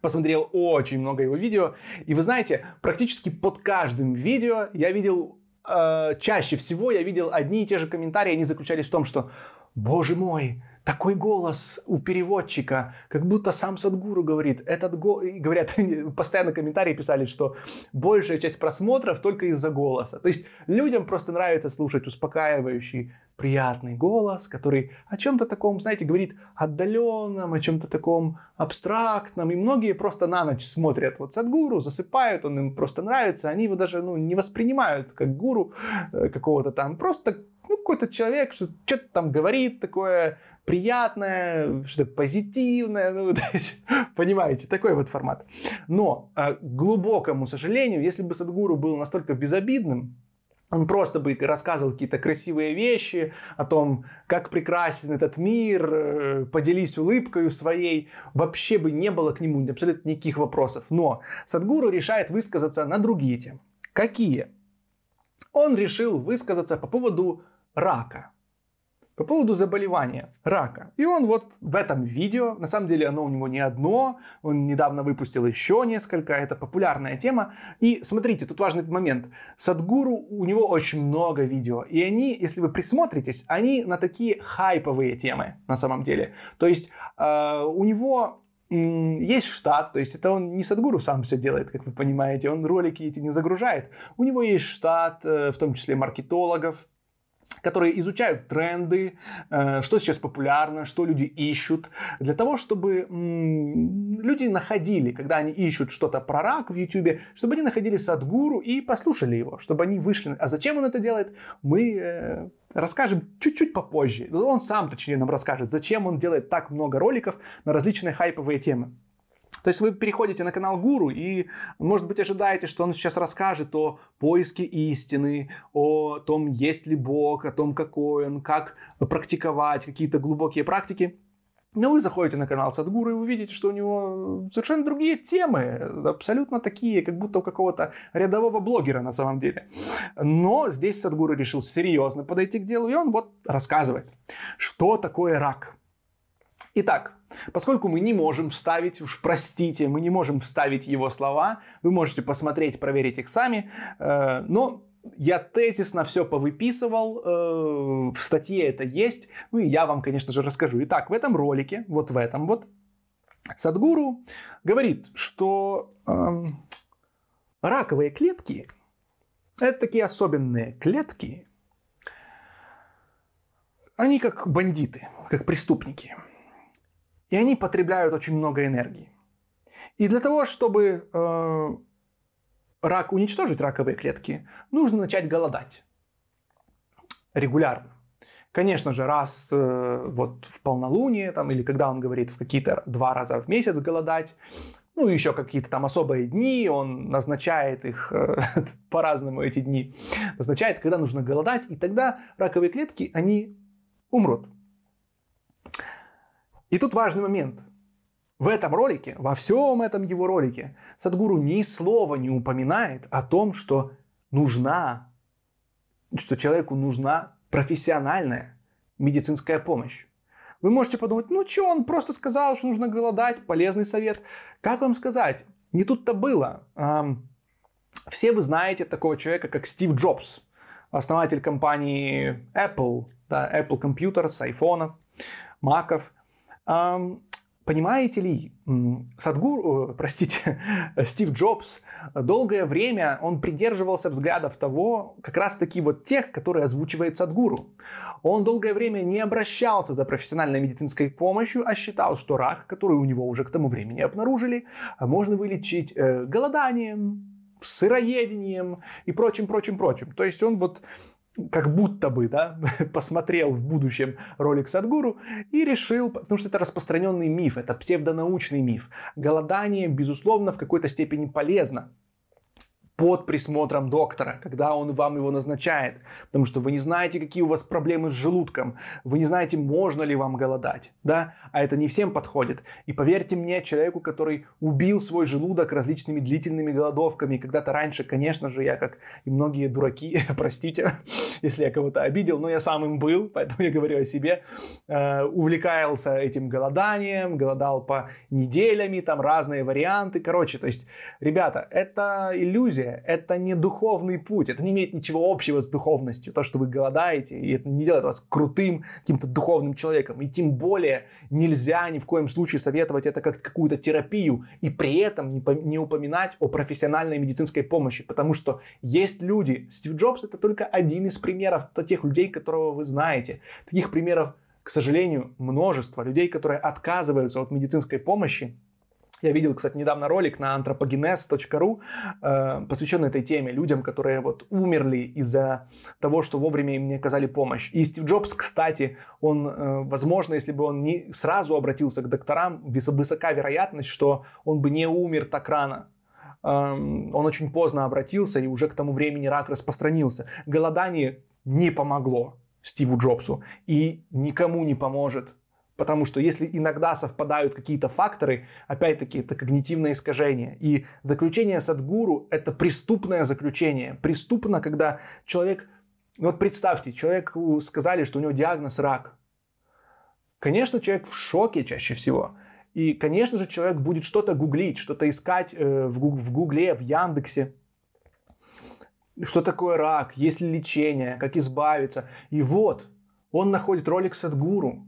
посмотрел очень много его видео. И вы знаете, практически под каждым видео я видел, э, чаще всего я видел одни и те же комментарии. Они заключались в том, что, боже мой, такой голос у переводчика, как будто сам Садгуру говорит. Этот го... Говорят, постоянно комментарии писали, что большая часть просмотров только из-за голоса. То есть людям просто нравится слушать успокаивающий, приятный голос, который о чем-то таком, знаете, говорит отдаленном, о чем-то таком абстрактном. И многие просто на ночь смотрят вот Садгуру, засыпают, он им просто нравится. Они его даже ну, не воспринимают как гуру э, какого-то там. Просто ну, какой-то человек что-то там говорит такое приятное, что-то позитивное, ну, понимаете, такой вот формат. Но, э, к глубокому сожалению, если бы Садгуру был настолько безобидным, он просто бы рассказывал какие-то красивые вещи о том, как прекрасен этот мир, э, поделись улыбкой своей. Вообще бы не было к нему абсолютно никаких вопросов. Но Садгуру решает высказаться на другие темы. Какие? Он решил высказаться по поводу рака по поводу заболевания рака. И он вот в этом видео, на самом деле оно у него не одно, он недавно выпустил еще несколько, это популярная тема. И смотрите, тут важный момент. Садгуру, у него очень много видео, и они, если вы присмотритесь, они на такие хайповые темы на самом деле. То есть э, у него есть штат, то есть это он не Садгуру сам все делает, как вы понимаете, он ролики эти не загружает. У него есть штат, э, в том числе маркетологов, которые изучают тренды, э, что сейчас популярно, что люди ищут, для того, чтобы люди находили, когда они ищут что-то про рак в YouTube, чтобы они находили Садгуру и послушали его, чтобы они вышли. А зачем он это делает, мы э, расскажем чуть-чуть попозже. Он сам, точнее, нам расскажет, зачем он делает так много роликов на различные хайповые темы. То есть вы переходите на канал Гуру и, может быть, ожидаете, что он сейчас расскажет о поиске истины, о том, есть ли Бог, о том, какой он, как практиковать какие-то глубокие практики. Но вы заходите на канал Садгуру и вы видите, что у него совершенно другие темы, абсолютно такие, как будто у какого-то рядового блогера на самом деле. Но здесь Садгуру решил серьезно подойти к делу, и он вот рассказывает, что такое рак. Итак, Поскольку мы не можем вставить, уж простите, мы не можем вставить его слова, вы можете посмотреть, проверить их сами, э, но я тезисно все повыписывал, э, в статье это есть, ну и я вам, конечно же, расскажу. Итак, в этом ролике, вот в этом вот, Садгуру говорит, что э, раковые клетки это такие особенные клетки, они как бандиты, как преступники – и они потребляют очень много энергии. И для того, чтобы э, рак уничтожить раковые клетки, нужно начать голодать регулярно. Конечно же, раз э, вот в полнолуние, там, или когда он говорит в какие-то два раза в месяц голодать, ну, еще какие-то там особые дни, он назначает их э, по-разному эти дни, назначает, когда нужно голодать, и тогда раковые клетки, они умрут. И тут важный момент. В этом ролике, во всем этом его ролике, Садгуру ни слова не упоминает о том, что нужна, что человеку нужна профессиональная медицинская помощь. Вы можете подумать, ну что, он просто сказал, что нужно голодать, полезный совет. Как вам сказать? Не тут-то было. Все вы знаете такого человека, как Стив Джобс, основатель компании Apple, да, Apple Computers, айфонов, маков. Понимаете ли, Садгуру, простите, Стив Джобс, долгое время он придерживался взглядов того, как раз таки вот тех, которые озвучивает Садгуру. Он долгое время не обращался за профессиональной медицинской помощью, а считал, что рак, который у него уже к тому времени обнаружили, можно вылечить э, голоданием, сыроедением и прочим, прочим, прочим. То есть он вот как будто бы, да, посмотрел в будущем ролик Садгуру и решил, потому что это распространенный миф, это псевдонаучный миф. Голодание, безусловно, в какой-то степени полезно под присмотром доктора, когда он вам его назначает, потому что вы не знаете, какие у вас проблемы с желудком, вы не знаете, можно ли вам голодать, да, а это не всем подходит. И поверьте мне, человеку, который убил свой желудок различными длительными голодовками, когда-то раньше, конечно же, я, как и многие дураки, простите, если я кого-то обидел, но я сам им был, поэтому я говорю о себе, э, увлекался этим голоданием, голодал по неделями, там разные варианты, короче, то есть, ребята, это иллюзия, религия — это не духовный путь, это не имеет ничего общего с духовностью. То, что вы голодаете, и это не делает вас крутым каким-то духовным человеком. И тем более нельзя ни в коем случае советовать это как какую-то терапию и при этом не, не упоминать о профессиональной медицинской помощи, потому что есть люди, Стив Джобс это только один из примеров тех людей, которого вы знаете. Таких примеров, к сожалению, множество людей, которые отказываются от медицинской помощи, Я видел, кстати, недавно ролик на anthropogenes.ru, э, посвященный этой теме, людям, которые вот умерли из-за того, что вовремя им не оказали помощь. И Стив Джобс, кстати, он, э, возможно, если бы он не сразу обратился к докторам, высока вероятность, что он бы не умер так рано. Эм, он очень поздно обратился, и уже к тому времени рак распространился. Голодание не помогло Стиву Джобсу и никому не поможет Потому что если иногда совпадают какие-то факторы, опять-таки это когнитивное искажение. И заключение Садгуру – это преступное заключение. Преступно, когда человек... Ну вот представьте, человеку сказали, что у него диагноз рак. Конечно, человек в шоке чаще всего. И, конечно же, человек будет что-то гуглить, что-то искать э, в, в Гугле, в Яндексе. Что такое рак, есть ли лечение, как избавиться. И вот, он находит ролик Садгуру,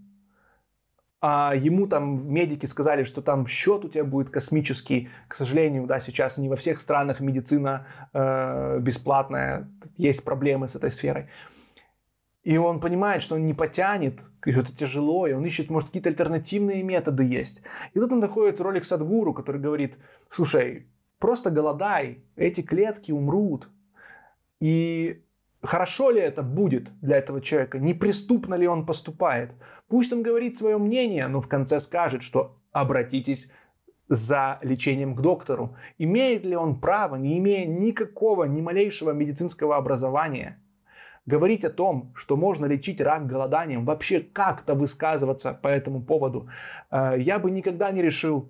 а ему там медики сказали, что там счет у тебя будет космический. К сожалению, да, сейчас не во всех странах медицина э, бесплатная, есть проблемы с этой сферой. И он понимает, что он не потянет, что это тяжело, и он ищет, может, какие-то альтернативные методы есть. И тут он находит ролик Садгуру, который говорит, слушай, просто голодай, эти клетки умрут. И хорошо ли это будет для этого человека, неприступно ли он поступает. Пусть он говорит свое мнение, но в конце скажет, что обратитесь за лечением к доктору. Имеет ли он право, не имея никакого, ни малейшего медицинского образования, говорить о том, что можно лечить рак голоданием, вообще как-то высказываться по этому поводу, э, я бы никогда не решил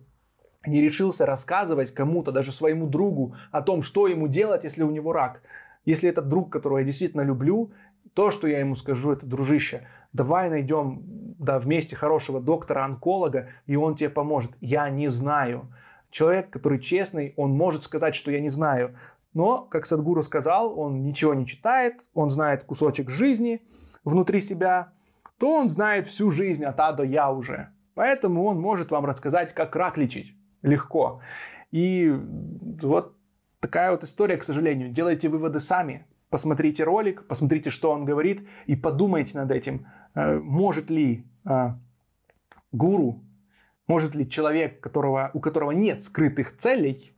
не решился рассказывать кому-то, даже своему другу, о том, что ему делать, если у него рак. Если это друг, которого я действительно люблю, то, что я ему скажу, это дружище, давай найдем да, вместе хорошего доктора-онколога, и он тебе поможет. Я не знаю. Человек, который честный, он может сказать, что я не знаю. Но, как Садгуру сказал, он ничего не читает, он знает кусочек жизни внутри себя, то он знает всю жизнь от А до Я уже. Поэтому он может вам рассказать, как рак лечить. Легко. И вот такая вот история, к сожалению. Делайте выводы сами. Посмотрите ролик, посмотрите, что он говорит, и подумайте над этим. Э, может ли э, гуру, может ли человек, которого, у которого нет скрытых целей,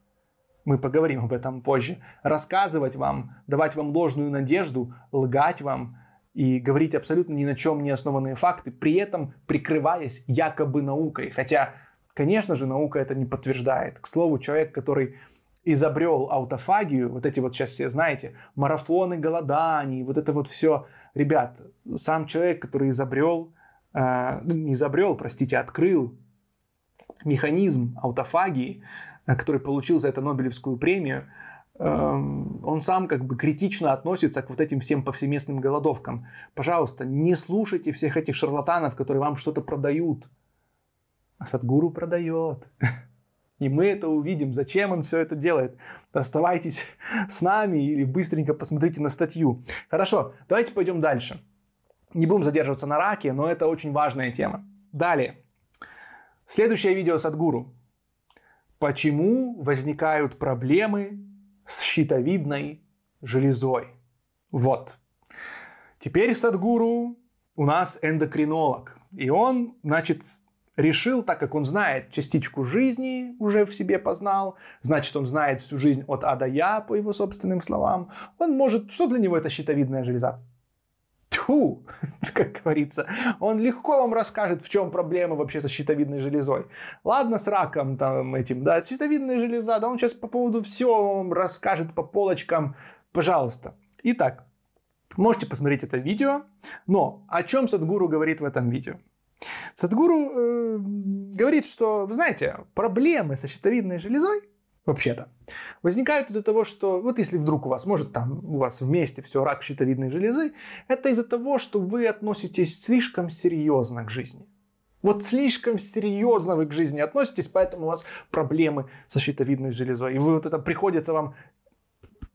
мы поговорим об этом позже, рассказывать вам, давать вам ложную надежду, лгать вам и говорить абсолютно ни на чем не основанные факты, при этом прикрываясь якобы наукой. Хотя, конечно же, наука это не подтверждает. К слову, человек, который изобрел аутофагию, вот эти вот сейчас все знаете, марафоны голоданий, вот это вот все. Ребят, сам человек, который изобрел, э, ну, не изобрел, простите, открыл механизм аутофагии, э, который получил за это Нобелевскую премию, э, он сам как бы критично относится к вот этим всем повсеместным голодовкам. Пожалуйста, не слушайте всех этих шарлатанов, которые вам что-то продают. А Садгуру продает. И мы это увидим, зачем он все это делает. Оставайтесь с нами или быстренько посмотрите на статью. Хорошо, давайте пойдем дальше. Не будем задерживаться на раке, но это очень важная тема. Далее. Следующее видео Садгуру. Почему возникают проблемы с щитовидной железой? Вот. Теперь Садгуру у нас эндокринолог. И он, значит, решил, так как он знает частичку жизни, уже в себе познал, значит, он знает всю жизнь от А до Я, по его собственным словам, он может, что для него это щитовидная железа? Тьфу, как говорится, он легко вам расскажет, в чем проблема вообще со щитовидной железой. Ладно, с раком там этим, да, щитовидная железа, да, он сейчас по поводу всего вам расскажет по полочкам, пожалуйста. Итак, можете посмотреть это видео, но о чем Садгуру говорит в этом видео? Садгуру э, говорит, что, вы знаете, проблемы со щитовидной железой вообще-то, возникают из-за того, что вот если вдруг у вас, может там у вас вместе все рак щитовидной железы, это из-за того, что вы относитесь слишком серьезно к жизни. Вот слишком серьезно вы к жизни относитесь, поэтому у вас проблемы со щитовидной железой. И вы вот это приходится вам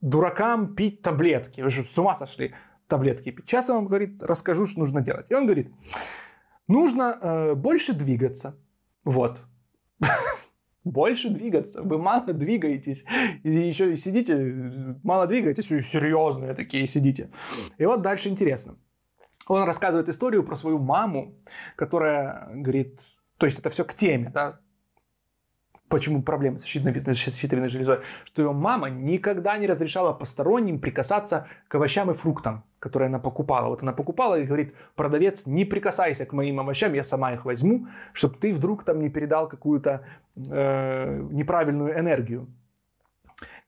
дуракам пить таблетки. Вы же с ума сошли таблетки пить. Сейчас я вам, говорит, расскажу, что нужно делать. И он говорит, Нужно э, больше двигаться. Вот. Больше двигаться. Вы мало двигаетесь. И еще сидите, мало двигаетесь, и серьезные такие сидите. И вот дальше интересно. Он рассказывает историю про свою маму, которая говорит, то есть это все к теме, да, почему проблемы с щитовидной, железой, что его мама никогда не разрешала посторонним прикасаться к овощам и фруктам, которые она покупала. Вот она покупала и говорит, продавец, не прикасайся к моим овощам, я сама их возьму, чтобы ты вдруг там не передал какую-то э, неправильную энергию.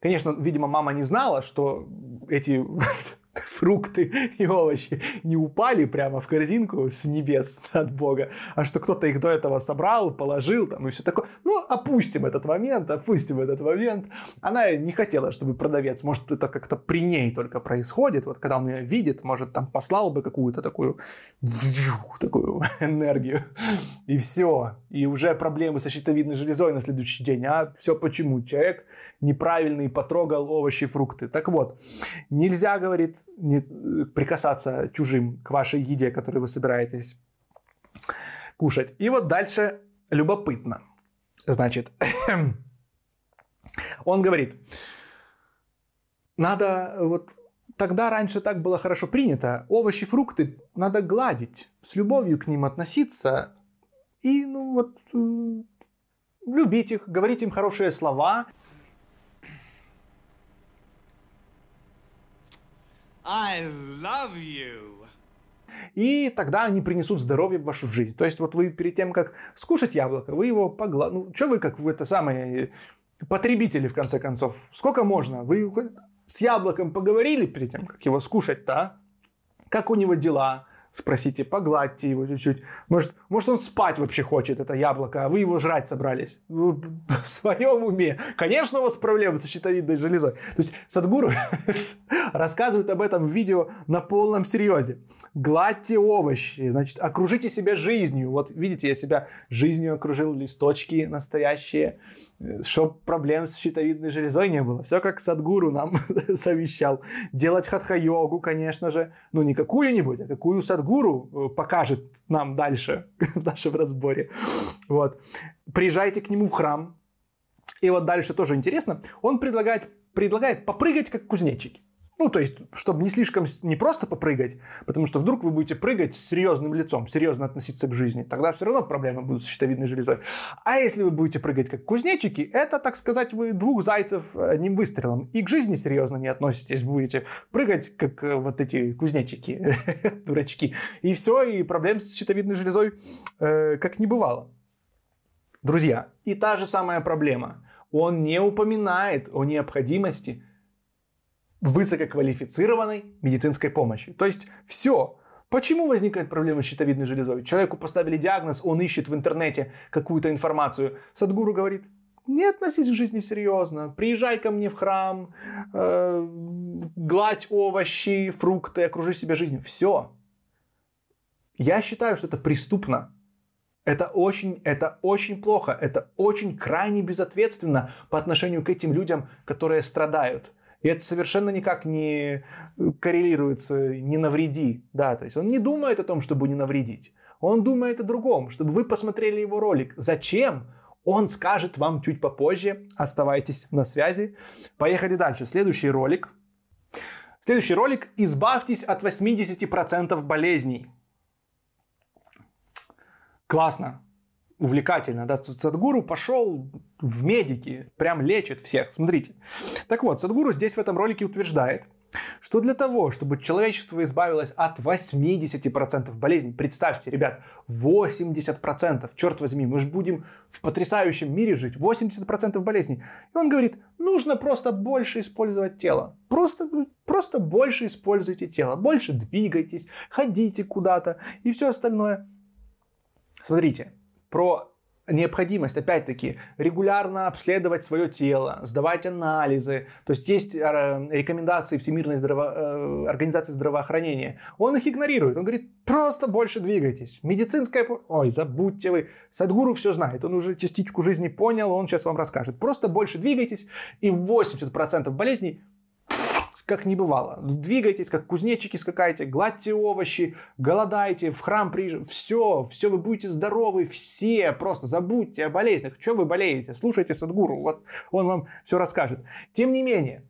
Конечно, видимо, мама не знала, что эти фрукты и овощи не упали прямо в корзинку с небес от Бога, а что кто-то их до этого собрал, положил там и все такое. Ну, опустим этот момент, опустим этот момент. Она не хотела, чтобы продавец, может, это как-то при ней только происходит, вот когда он ее видит, может, там послал бы какую-то такую, такую энергию, и все. И уже проблемы со щитовидной железой на следующий день. А все почему? Человек неправильный потрогал овощи и фрукты. Так вот, нельзя, говорит, не прикасаться чужим к вашей еде, которую вы собираетесь кушать. И вот дальше любопытно. Значит, он говорит, надо вот тогда раньше так было хорошо принято. Овощи, фрукты надо гладить, с любовью к ним относиться и ну вот э, любить их, говорить им хорошие слова. I love you. И тогда они принесут здоровье в вашу жизнь. То есть вот вы перед тем, как скушать яблоко, вы его погладите. Ну, что вы как вы это самое потребители, в конце концов? Сколько можно? Вы с яблоком поговорили перед тем, как его скушать-то, а? Как у него дела? Спросите, погладьте его чуть-чуть. Может, может он спать вообще хочет, это яблоко, а вы его жрать собрались. Вы в своем уме. Конечно, у вас проблемы со щитовидной железой. То есть Садгуру рассказывает об этом в видео на полном серьезе. Гладьте овощи, значит, окружите себя жизнью. Вот видите, я себя жизнью окружил, листочки настоящие, чтобы проблем с щитовидной железой не было. Все как Садгуру нам совещал. Делать хатха-йогу, конечно же. Ну, не какую-нибудь, а какую Садгуру гуру покажет нам дальше в нашем разборе. Вот. Приезжайте к нему в храм. И вот дальше тоже интересно. Он предлагает, предлагает попрыгать как кузнечики. Ну, то есть, чтобы не слишком, не просто попрыгать, потому что вдруг вы будете прыгать с серьезным лицом, серьезно относиться к жизни, тогда все равно проблемы будут с щитовидной железой. А если вы будете прыгать как кузнечики, это, так сказать, вы двух зайцев одним выстрелом. И к жизни серьезно не относитесь, будете прыгать как э, вот эти кузнечики, дурачки. И все, и проблем с щитовидной железой э, как не бывало. Друзья, и та же самая проблема. Он не упоминает о необходимости высококвалифицированной медицинской помощи. То есть все. Почему возникает проблема с щитовидной железой? Человеку поставили диагноз, он ищет в интернете какую-то информацию. Садгуру говорит, не относись к жизни серьезно, приезжай ко мне в храм, э, гладь овощи, фрукты, окружи себя жизнью. Все. Я считаю, что это преступно. Это очень, это очень плохо, это очень крайне безответственно по отношению к этим людям, которые страдают. И это совершенно никак не коррелируется, не навреди. Да, то есть он не думает о том, чтобы не навредить. Он думает о другом, чтобы вы посмотрели его ролик. Зачем? Он скажет вам чуть попозже. Оставайтесь на связи. Поехали дальше. Следующий ролик. Следующий ролик. Избавьтесь от 80% болезней. Классно увлекательно, да, Садгуру пошел в медики, прям лечит всех, смотрите. Так вот, Садгуру здесь в этом ролике утверждает, что для того, чтобы человечество избавилось от 80% болезней, представьте, ребят, 80%, черт возьми, мы же будем в потрясающем мире жить, 80% болезней. И он говорит, нужно просто больше использовать тело, просто, просто больше используйте тело, больше двигайтесь, ходите куда-то и все остальное. Смотрите, про необходимость, опять-таки, регулярно обследовать свое тело, сдавать анализы. То есть есть э, рекомендации Всемирной здраво... Э, организации здравоохранения. Он их игнорирует. Он говорит, просто больше двигайтесь. Медицинская... Ой, забудьте вы. Садгуру все знает. Он уже частичку жизни понял, он сейчас вам расскажет. Просто больше двигайтесь, и 80% болезней как не бывало. Двигайтесь, как кузнечики скакайте, гладьте овощи, голодайте, в храм приезжайте. Все, все, вы будете здоровы, все. Просто забудьте о болезнях. Что вы болеете? Слушайте Садгуру, вот он вам все расскажет. Тем не менее,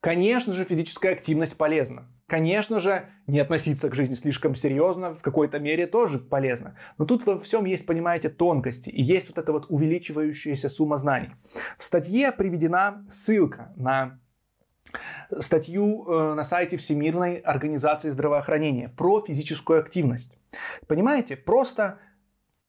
Конечно же, физическая активность полезна. Конечно же, не относиться к жизни слишком серьезно в какой-то мере тоже полезно. Но тут во всем есть, понимаете, тонкости и есть вот эта вот увеличивающаяся сумма знаний. В статье приведена ссылка на статью э, на сайте Всемирной организации здравоохранения про физическую активность. Понимаете, просто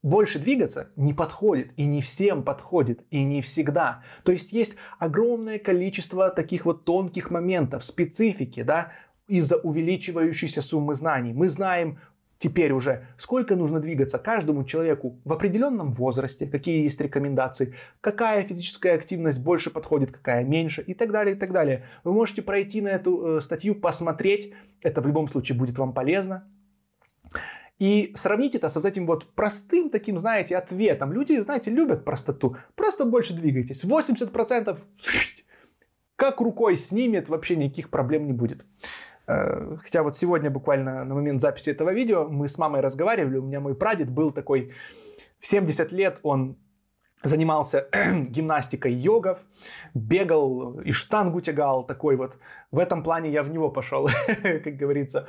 больше двигаться не подходит, и не всем подходит, и не всегда. То есть есть огромное количество таких вот тонких моментов, специфики, да, из-за увеличивающейся суммы знаний. Мы знаем теперь уже, сколько нужно двигаться каждому человеку в определенном возрасте, какие есть рекомендации, какая физическая активность больше подходит, какая меньше и так далее, и так далее. Вы можете пройти на эту э, статью, посмотреть, это в любом случае будет вам полезно. И сравнить это с вот этим вот простым таким, знаете, ответом. Люди, знаете, любят простоту. Просто больше двигайтесь. 80% как рукой снимет, вообще никаких проблем не будет. Э, хотя вот сегодня буквально на момент записи этого видео мы с мамой разговаривали, у меня мой прадед был такой, в 70 лет он занимался гимнастикой йогов, бегал и штангу тягал, такой вот. В этом плане я в него пошел, как говорится.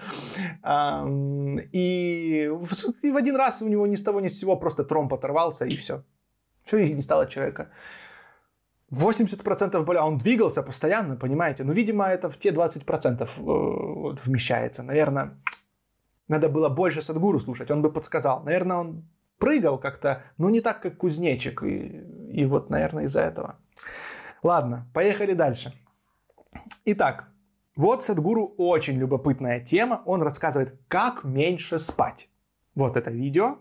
И в один раз у него ни с того ни с сего просто тромб оторвался, и все. Все, и не стало человека. 80% боли, а он двигался постоянно, понимаете? Ну, видимо, это в те 20% э, вмещается. Наверное, надо было больше Садгуру слушать, он бы подсказал. Наверное, он прыгал как-то, ну, не так, как кузнечик. И, и вот, наверное, из-за этого. Ладно, поехали дальше. Итак, вот Садгуру очень любопытная тема. Он рассказывает, как меньше спать. Вот это видео.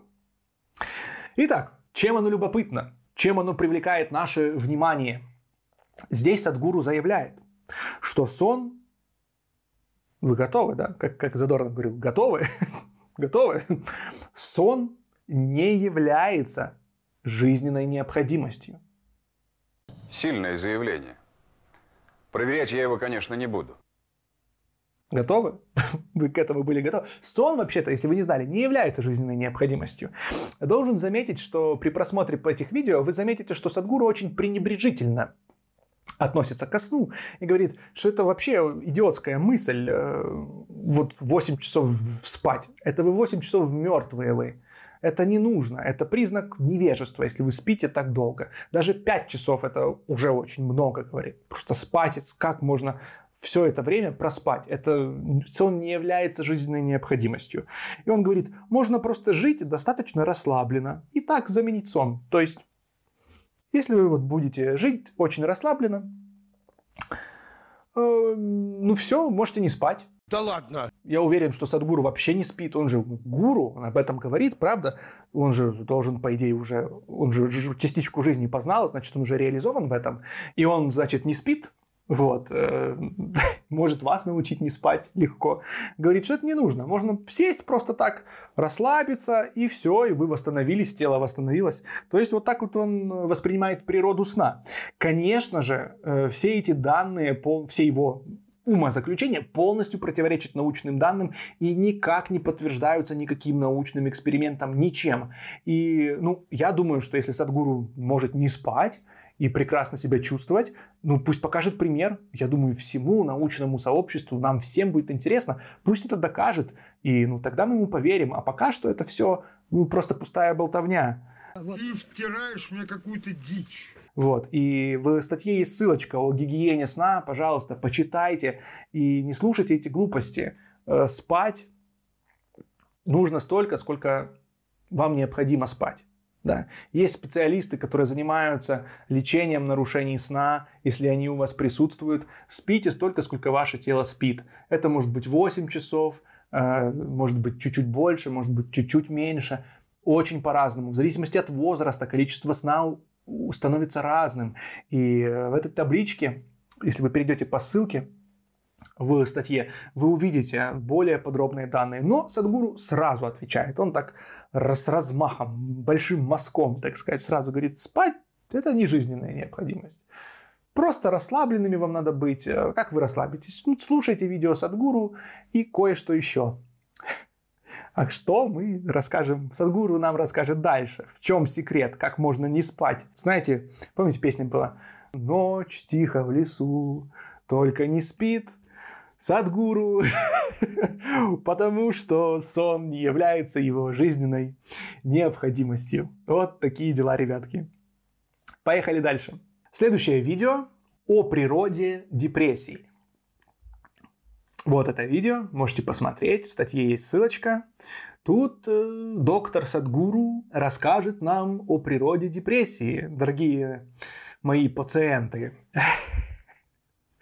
Итак, чем оно любопытно? Чем оно привлекает наше внимание? Здесь Садгуру заявляет, что сон... Вы готовы, да? Как, как Задорнов говорил, готовы? готовы? Сон не является жизненной необходимостью. Сильное заявление. Проверять я его, конечно, не буду. Готовы? Вы к этому были готовы? Сон, вообще-то, если вы не знали, не является жизненной необходимостью. Должен заметить, что при просмотре по этих видео вы заметите, что Садгуру очень пренебрежительно относится ко сну и говорит, что это вообще идиотская мысль, э, вот 8 часов спать. Это вы 8 часов мертвые вы. Это не нужно. Это признак невежества, если вы спите так долго. Даже 5 часов это уже очень много, говорит. Просто спать, как можно все это время проспать. Это сон не является жизненной необходимостью. И он говорит, можно просто жить достаточно расслабленно и так заменить сон. То есть, если вы вот будете жить очень расслабленно, э, ну все, можете не спать. Да ладно. Я уверен, что Садгуру вообще не спит. Он же гуру, он об этом говорит, правда? Он же должен, по идее, уже... Он же частичку жизни познал, значит, он уже реализован в этом. И он, значит, не спит, вот. Э, может вас научить не спать легко. Говорит, что это не нужно. Можно сесть просто так, расслабиться, и все, и вы восстановились, тело восстановилось. То есть вот так вот он воспринимает природу сна. Конечно же, э, все эти данные, все его умозаключения полностью противоречат научным данным и никак не подтверждаются никаким научным экспериментом, ничем. И, ну, я думаю, что если Садгуру может не спать, и прекрасно себя чувствовать, ну пусть покажет пример. Я думаю, всему научному сообществу, нам всем будет интересно. Пусть это докажет, и ну тогда мы ему поверим. А пока что это все ну, просто пустая болтовня. Ты втираешь мне какую-то дичь. Вот. И в статье есть ссылочка о гигиене сна. Пожалуйста, почитайте и не слушайте эти глупости. Э, спать нужно столько, сколько вам необходимо спать. Да. Есть специалисты, которые занимаются лечением нарушений сна, если они у вас присутствуют. Спите столько, сколько ваше тело спит. Это может быть 8 часов, э, может быть чуть-чуть больше, может быть чуть-чуть меньше. Очень по-разному. В зависимости от возраста количество сна становится разным. И в этой табличке, если вы перейдете по ссылке, в статье, вы увидите более подробные данные. Но Садгуру сразу отвечает. Он так с размахом, большим мазком, так сказать, сразу говорит, спать – это не жизненная необходимость. Просто расслабленными вам надо быть. Э, как вы расслабитесь? Ну, слушайте видео Садгуру и кое-что еще. А что мы расскажем? Садгуру нам расскажет дальше. В чем секрет? Как можно не спать? Знаете, помните, песня была? Ночь тихо в лесу, только не спит Садгуру, потому что сон не является его жизненной необходимостью. Вот такие дела, ребятки. Поехали дальше. Следующее видео о природе депрессии. Вот это видео, можете посмотреть, в статье есть ссылочка. Тут э, доктор Садгуру расскажет нам о природе депрессии, дорогие мои пациенты.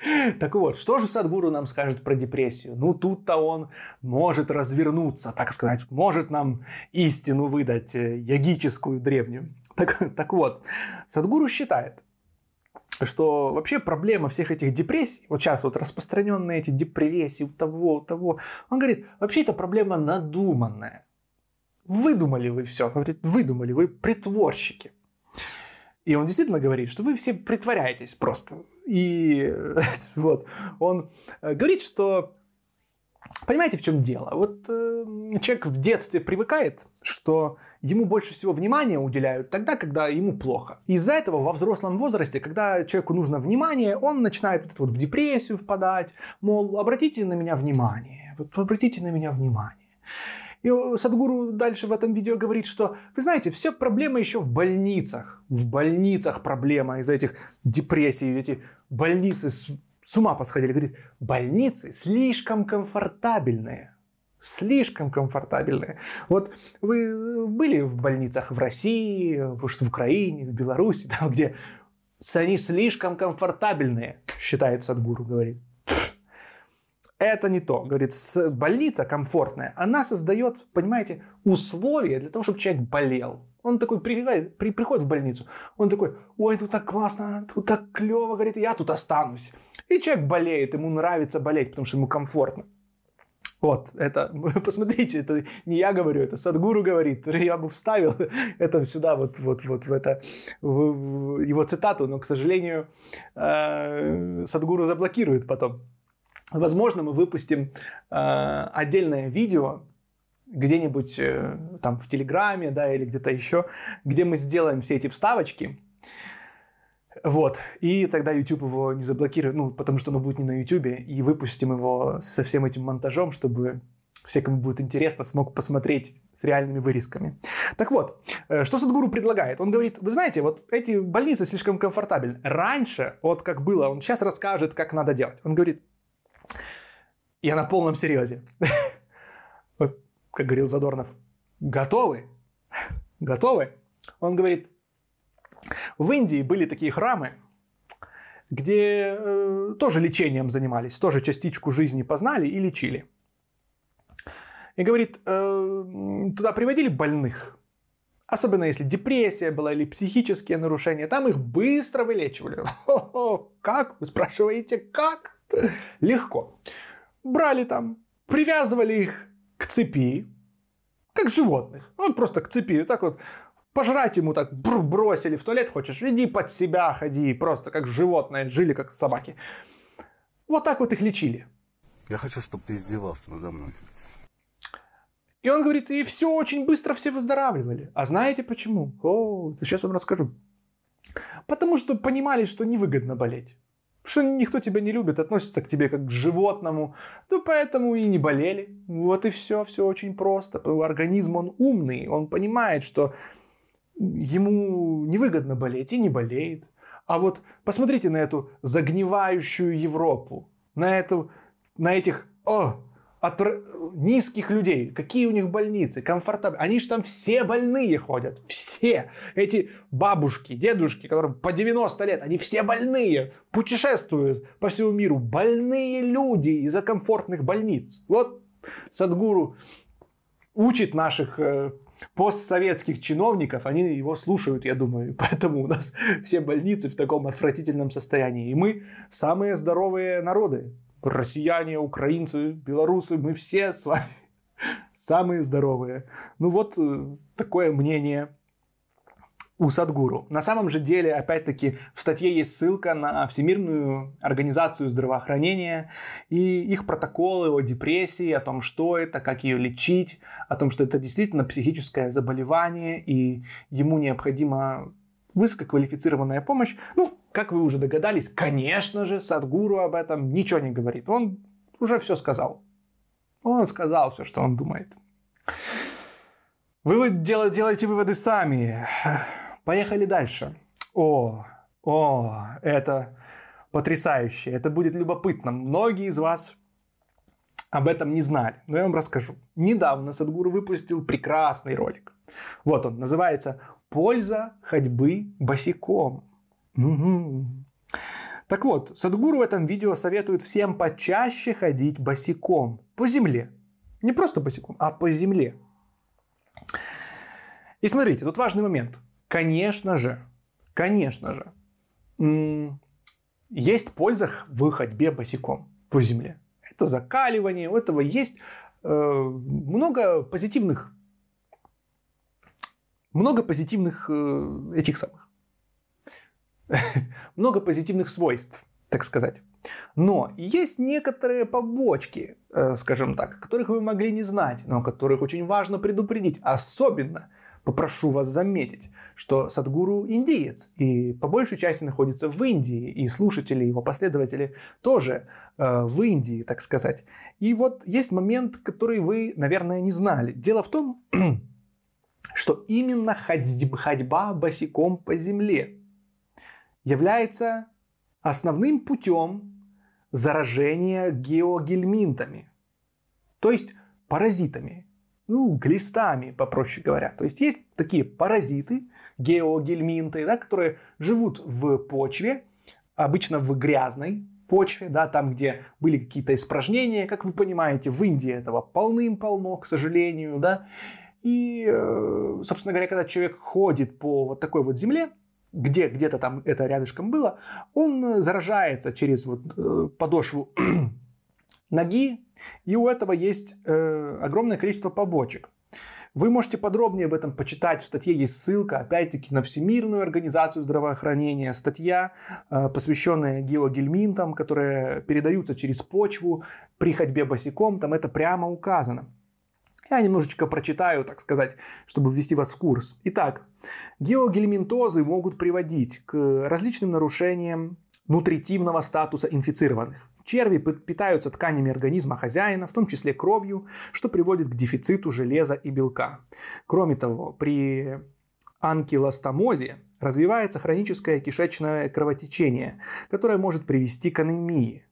Так вот, что же Садгуру нам скажет про депрессию? Ну, тут-то он может развернуться, так сказать, может нам истину выдать, э, ягическую, древнюю. Так, так вот, Садгуру считает, что вообще проблема всех этих депрессий, вот сейчас вот распространенные эти депрессии у того, у того, он говорит, вообще это проблема надуманная. Выдумали вы все, говорит, выдумали, вы притворщики. И он действительно говорит, что вы все притворяетесь просто. И вот он э, говорит, что Понимаете, в чем дело? Вот э, человек в детстве привыкает, что ему больше всего внимания уделяют тогда, когда ему плохо. Из-за этого во взрослом возрасте, когда человеку нужно внимание, он начинает вот, вот в депрессию впадать, мол, обратите на меня внимание, вот обратите на меня внимание. И Садгуру дальше в этом видео говорит, что, вы знаете, все проблема еще в больницах. В больницах проблема из-за этих депрессий, эти больницы с, с ума посходили. Говорит, больницы слишком комфортабельные. Слишком комфортабельные. Вот вы были в больницах в России, в Украине, в Беларуси, там, где они слишком комфортабельные, считает Садгуру, говорит это не то. Говорит, больница комфортная, она создает, понимаете, условия для того, чтобы человек болел. Он такой прививает, при, приходит в больницу, он такой, ой, тут так классно, тут так клево, говорит, я тут останусь. И человек болеет, ему нравится болеть, потому что ему комфортно. Вот, это, посмотрите, это не я говорю, это Садгуру говорит. Я бы вставил это сюда, вот, вот, вот в это, в, в его цитату, но, к сожалению, э, Садгуру заблокирует потом. Возможно, мы выпустим э, отдельное видео где-нибудь э, там в Телеграме, да, или где-то еще, где мы сделаем все эти вставочки. Вот. И тогда YouTube его не заблокирует, ну, потому что оно будет не на YouTube, и выпустим его со всем этим монтажом, чтобы все, кому будет интересно, смог посмотреть с реальными вырезками. Так вот, э, что Садгуру предлагает? Он говорит, вы знаете, вот эти больницы слишком комфортабельны. Раньше, вот как было, он сейчас расскажет, как надо делать. Он говорит, я на полном серьезе. Вот, как говорил Задорнов, готовы? Готовы? Он говорит, в Индии были такие храмы, где э, тоже лечением занимались, тоже частичку жизни познали и лечили. И говорит, э, туда приводили больных, особенно если депрессия была или психические нарушения, там их быстро вылечивали. Как? Вы спрашиваете, как? Легко брали там, привязывали их к цепи, как животных. Вот просто к цепи, так вот пожрать ему так бросили в туалет хочешь, иди под себя ходи, просто как животное, жили как собаки. Вот так вот их лечили. Я хочу, чтобы ты издевался надо мной. И он говорит, и все очень быстро все выздоравливали. А знаете почему? О, сейчас вам расскажу. Потому что понимали, что невыгодно болеть что никто тебя не любит, относится к тебе как к животному, ну поэтому и не болели. Вот и все, все очень просто. Организм, он умный, он понимает, что ему невыгодно болеть и не болеет. А вот посмотрите на эту загнивающую Европу, на, эту, на этих о, от низких людей. Какие у них больницы, комфортабельные. Они же там все больные ходят. Все. Эти бабушки, дедушки, которым по 90 лет, они все больные. Путешествуют по всему миру. Больные люди из-за комфортных больниц. Вот Садгуру учит наших э, постсоветских чиновников, они его слушают, я думаю. Поэтому у нас все больницы в таком отвратительном состоянии. И мы самые здоровые народы россияне, украинцы, белорусы, мы все с вами самые здоровые. Ну вот э, такое мнение у Садгуру. На самом же деле, опять-таки, в статье есть ссылка на Всемирную организацию здравоохранения и их протоколы о депрессии, о том, что это, как ее лечить, о том, что это действительно психическое заболевание, и ему необходимо высококвалифицированная помощь. Ну, как вы уже догадались, конечно же, Садгуру об этом ничего не говорит. Он уже все сказал. Он сказал все, что он думает. Вы дел- делаете выводы сами. Поехали дальше. О, о, это потрясающе. Это будет любопытно. Многие из вас об этом не знали, но я вам расскажу. Недавно Садгуру выпустил прекрасный ролик. Вот он, называется «Польза ходьбы босиком». Угу. Так вот, Садгуру в этом видео советует всем почаще ходить босиком по земле. Не просто босиком, а по земле. И смотрите, тут важный момент. Конечно же, конечно же, есть польза в ходьбе босиком по земле. Это закаливание, у этого есть э, много позитивных, много позитивных э, этих самых, много позитивных свойств, так сказать. Но есть некоторые побочки, э, скажем так, которых вы могли не знать, но которых очень важно предупредить. Особенно попрошу вас заметить, что Садгуру индиец, и по большей части находится в Индии, и слушатели, его последователи тоже э, в Индии, так сказать. И вот есть момент, который вы, наверное, не знали. Дело в том, что именно ходьба, босиком по земле является основным путем заражения геогельминтами, то есть паразитами, ну, глистами, попроще говоря. То есть есть такие паразиты, геогельминты, да, которые живут в почве, обычно в грязной почве, да, там, где были какие-то испражнения, как вы понимаете, в Индии этого полным-полно, к сожалению, да. И, э, собственно говоря, когда человек ходит по вот такой вот земле, где где-то там это рядышком было, он заражается через вот э, подошву ноги, и у этого есть э, огромное количество побочек. Вы можете подробнее об этом почитать. В статье есть ссылка, опять-таки, на Всемирную организацию здравоохранения. Статья, э, посвященная геогельминтам, которые передаются через почву при ходьбе босиком. Там это прямо указано. Я немножечко прочитаю, так сказать, чтобы ввести вас в курс. Итак, геогельминтозы могут приводить к различным нарушениям нутритивного статуса инфицированных. Черви питаются тканями организма хозяина, в том числе кровью, что приводит к дефициту железа и белка. Кроме того, при анкилостомозе развивается хроническое кишечное кровотечение, которое может привести к анемии.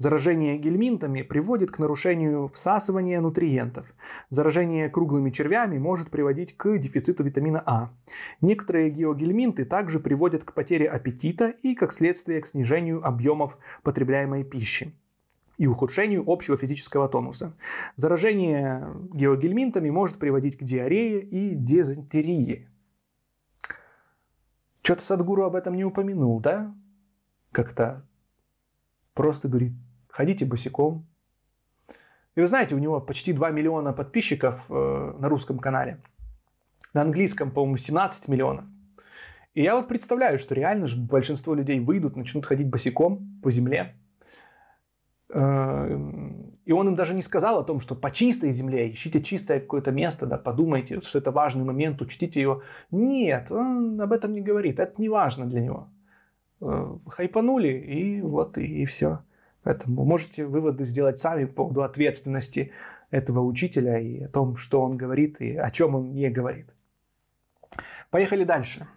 Заражение гельминтами приводит к нарушению всасывания нутриентов. Заражение круглыми червями может приводить к дефициту витамина А. Некоторые геогельминты также приводят к потере аппетита и, как следствие, к снижению объемов потребляемой пищи и ухудшению общего физического тонуса. Заражение геогельминтами может приводить к диарее и дизентерии. Что-то Садгуру об этом не упомянул, да? Как-то просто говорит, ходите босиком. И вы знаете, у него почти 2 миллиона подписчиков э, на русском канале. На английском, по-моему, 17 миллионов. И я вот представляю, что реально же большинство людей выйдут, начнут ходить босиком по земле. Э, и он им даже не сказал о том, что по чистой земле, ищите чистое какое-то место, да, подумайте, что это важный момент, учтите его. Нет, он об этом не говорит, это не важно для него. Э, хайпанули, и вот, и, и все. Поэтому можете выводы сделать сами по поводу ответственности этого учителя и о том, что он говорит и о чем он не говорит. Поехали дальше.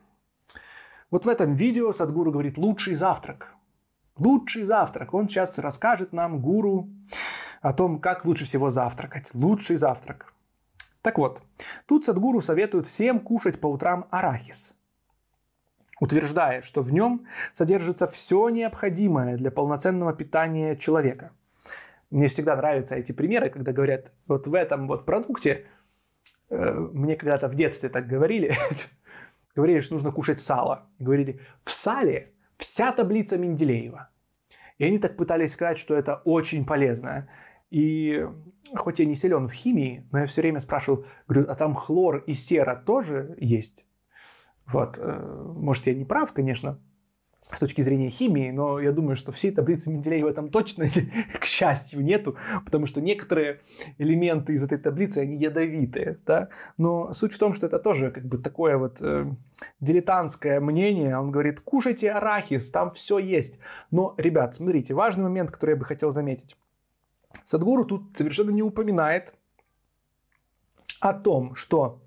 Вот в этом видео Садгуру говорит «лучший завтрак». Лучший завтрак. Он сейчас расскажет нам, гуру, о том, как лучше всего завтракать. Лучший завтрак. Так вот, тут Садгуру советует всем кушать по утрам арахис – утверждая, что в нем содержится все необходимое для полноценного питания человека. Мне всегда нравятся эти примеры, когда говорят, вот в этом вот продукте, э, мне когда-то в детстве так говорили, говорили, что нужно кушать сало. Говорили, в сале вся таблица Менделеева. И они так пытались сказать, что это очень полезно. И хоть я не силен в химии, но я все время спрашивал, говорю, а там хлор и сера тоже есть? Вот. Э, может, я не прав, конечно. с точки зрения химии, но я думаю, что всей таблицы Менделеева там точно, к счастью, нету, потому что некоторые элементы из этой таблицы, они ядовитые, да? но суть в том, что это тоже как бы такое вот э, дилетантское мнение, он говорит, кушайте арахис, там все есть, но, ребят, смотрите, важный момент, который я бы хотел заметить, Садгуру тут совершенно не упоминает о том, что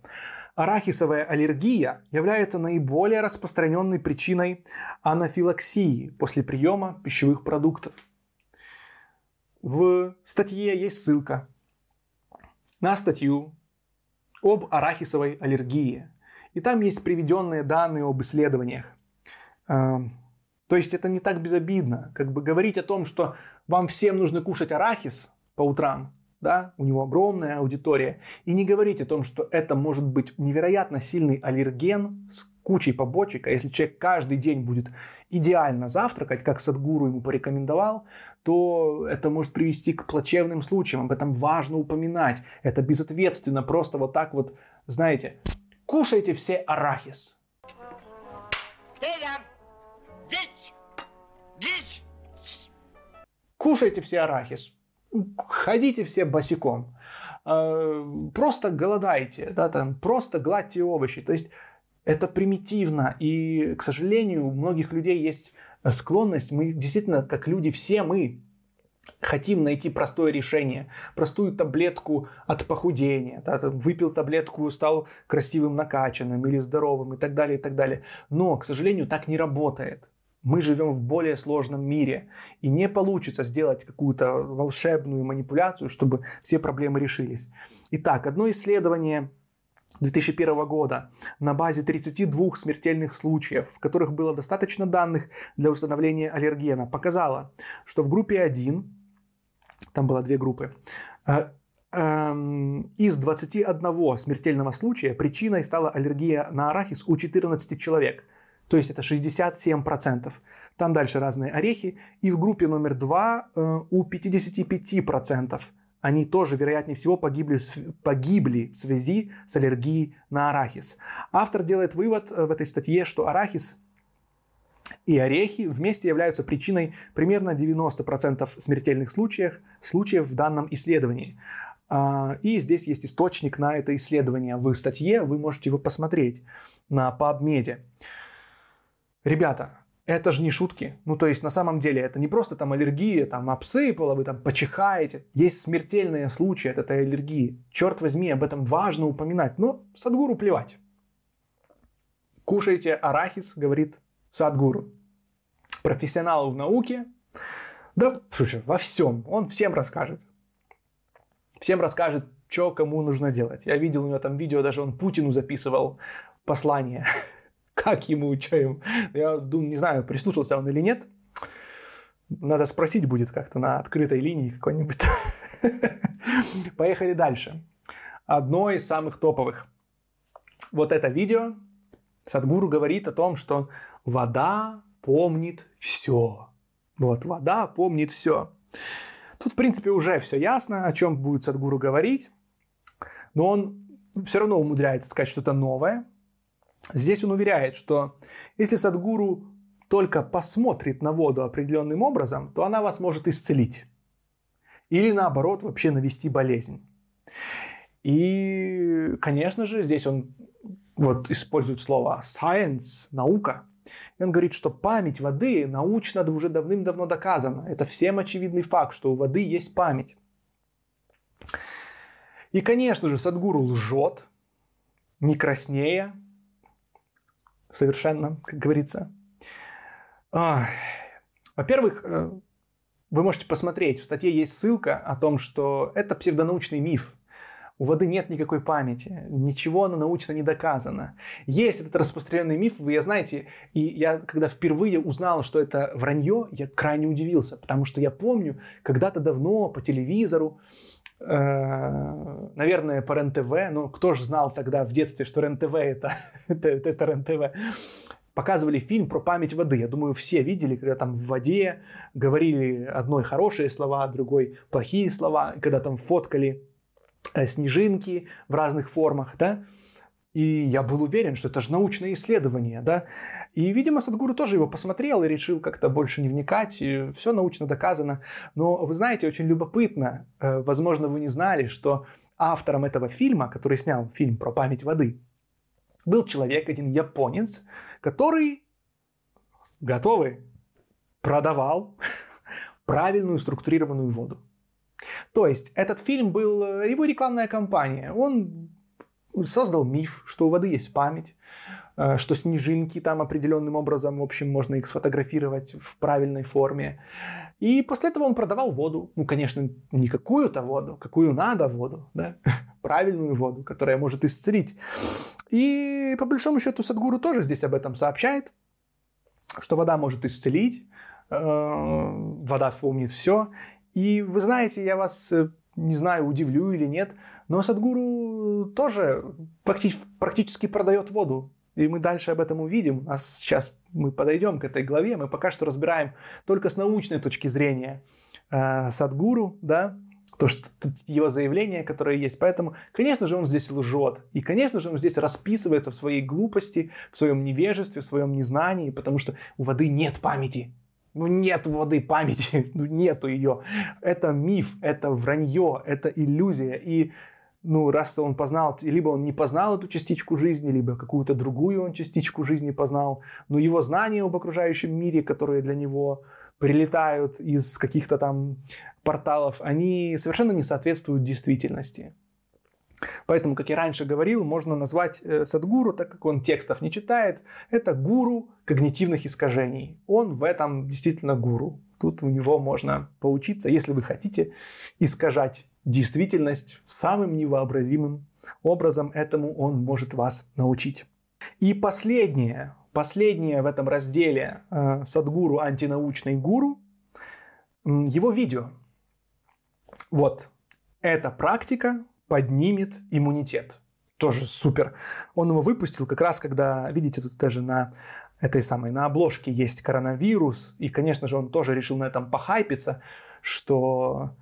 Арахисовая аллергия является наиболее распространенной причиной анафилаксии после приема пищевых продуктов. В статье есть ссылка на статью об арахисовой аллергии. И там есть приведенные данные об исследованиях. Эм, то есть это не так безобидно. Как бы говорить о том, что вам всем нужно кушать арахис по утрам, да, у него огромная аудитория, и не говорить о том, что это может быть невероятно сильный аллерген с кучей побочек, а если человек каждый день будет идеально завтракать, как Садгуру ему порекомендовал, то это может привести к плачевным случаям. Об этом важно упоминать. Это безответственно, просто вот так вот, знаете, кушайте все арахис. Кушайте все арахис ходите все босиком, а, просто голодайте, да, там, просто гладьте овощи. То есть это примитивно, и, к сожалению, у многих людей есть склонность, мы действительно, как люди, все мы хотим найти простое решение, простую таблетку от похудения, да, там, выпил таблетку, стал красивым, накачанным или здоровым и так далее, и так далее. Но, к сожалению, так не работает. Мы живем в более сложном мире, и не получится сделать какую-то волшебную манипуляцию, чтобы все проблемы решились. Итак, одно исследование 2001 года на базе 32 смертельных случаев, в которых было достаточно данных для установления аллергена, показало, что в группе 1, там было две группы, э, эм, из 21 смертельного случая причиной стала аллергия на арахис у 14 человек – то есть это 67%. Там дальше разные орехи. И в группе номер два э, у 55% они тоже, вероятнее всего, погибли, погибли в связи с аллергией на арахис. Автор делает вывод э, в этой статье, что арахис и орехи вместе являются причиной примерно 90% смертельных случаев, случаев в данном исследовании. А, и здесь есть источник на это исследование в статье, вы можете его посмотреть на PubMed. Ребята, это же не шутки. Ну, то есть, на самом деле, это не просто там аллергия, там обсыпало, вы там почихаете. Есть смертельные случаи от этой аллергии. Черт возьми, об этом важно упоминать. Но Садгуру плевать. Кушайте арахис, говорит Садгуру. Профессионал в науке. Да, слушай, во всем. Он всем расскажет. Всем расскажет, что кому нужно делать. Я видел у него там видео, даже он Путину записывал послание как ему, что ему. Я думаю, не знаю, прислушался он или нет. Надо спросить будет как-то на открытой линии какой-нибудь. Поехали дальше. Одно из самых топовых. Вот это видео. Садгуру говорит о том, что вода помнит все. Вот, вода помнит все. Тут, в принципе, уже все ясно, о чем будет Садгуру говорить. Но он все равно умудряется сказать что-то новое. Здесь он уверяет, что если Садгуру только посмотрит на воду определенным образом, то она вас может исцелить. Или наоборот, вообще навести болезнь. И, конечно же, здесь он вот использует слово science, наука. И он говорит, что память воды научно уже давным-давно доказана. Это всем очевидный факт, что у воды есть память. И, конечно же, Садгуру лжет, не краснея, совершенно, как говорится. Во-первых, э, вы можете посмотреть, в статье есть ссылка о том, что это псевдонаучный миф. У воды нет никакой памяти, ничего оно научно не доказано. Есть этот распространенный миф, вы знаете, и я когда впервые узнал, что это вранье, я крайне удивился, потому что я помню, когда-то давно по телевизору наверное, по РЕН-ТВ, ну, кто же знал тогда в детстве, что РЕН-ТВ это, это, это РЕН-ТВ, показывали фильм про память воды. Я думаю, все видели, когда там в воде говорили одной хорошие слова, другой плохие слова, когда там фоткали э, снежинки в разных формах, да. И я был уверен, что это же научное исследование, да. И, видимо, Садгуру тоже его посмотрел и решил как-то больше не вникать. И все научно доказано. Но вы знаете, очень любопытно, э, возможно, вы не знали, что автором этого фильма, который снял фильм про память воды, был человек, один японец, который, готовый, продавал правильную структурированную воду. То есть этот фильм был э, его рекламная кампания. Он создал миф, что у воды есть память, э, что снежинки там определенным образом, в общем, можно их сфотографировать в правильной форме. И после этого он продавал воду. Ну, конечно, не какую-то воду, какую надо воду, да? правильную воду, которая может исцелить. И по большому счету Садгуру тоже здесь об этом сообщает, что вода может исцелить, э, вода вспомнит все. И вы знаете, я вас э, не знаю, удивлю или нет, но Садгуру тоже практически, продает воду. И мы дальше об этом увидим. А сейчас мы подойдем к этой главе. Мы пока что разбираем только с научной точки зрения э, Садгуру, да, то, что его заявление, которое есть. Поэтому, конечно же, он здесь лжет. И, конечно же, он здесь расписывается в своей глупости, в своем невежестве, в своем незнании, потому что у воды нет памяти. Ну нет воды памяти, ну нету ее. Это миф, это вранье, это иллюзия. И ну, раз он познал, либо он не познал эту частичку жизни, либо какую-то другую он частичку жизни познал, но его знания об окружающем мире, которые для него прилетают из каких-то там порталов, они совершенно не соответствуют действительности. Поэтому, как я раньше говорил, можно назвать э, Садгуру, так как он текстов не читает, это гуру когнитивных искажений. Он в этом действительно гуру. Тут у него можно поучиться, если вы хотите искажать действительность самым невообразимым образом, этому он может вас научить. И последнее, последнее в этом разделе э, Садгуру антинаучный гуру, его видео. Вот, эта практика поднимет иммунитет. Тоже супер. Он его выпустил как раз, когда, видите, тут даже на этой самой, на обложке есть коронавирус. И, конечно же, он тоже решил на этом похайпиться, что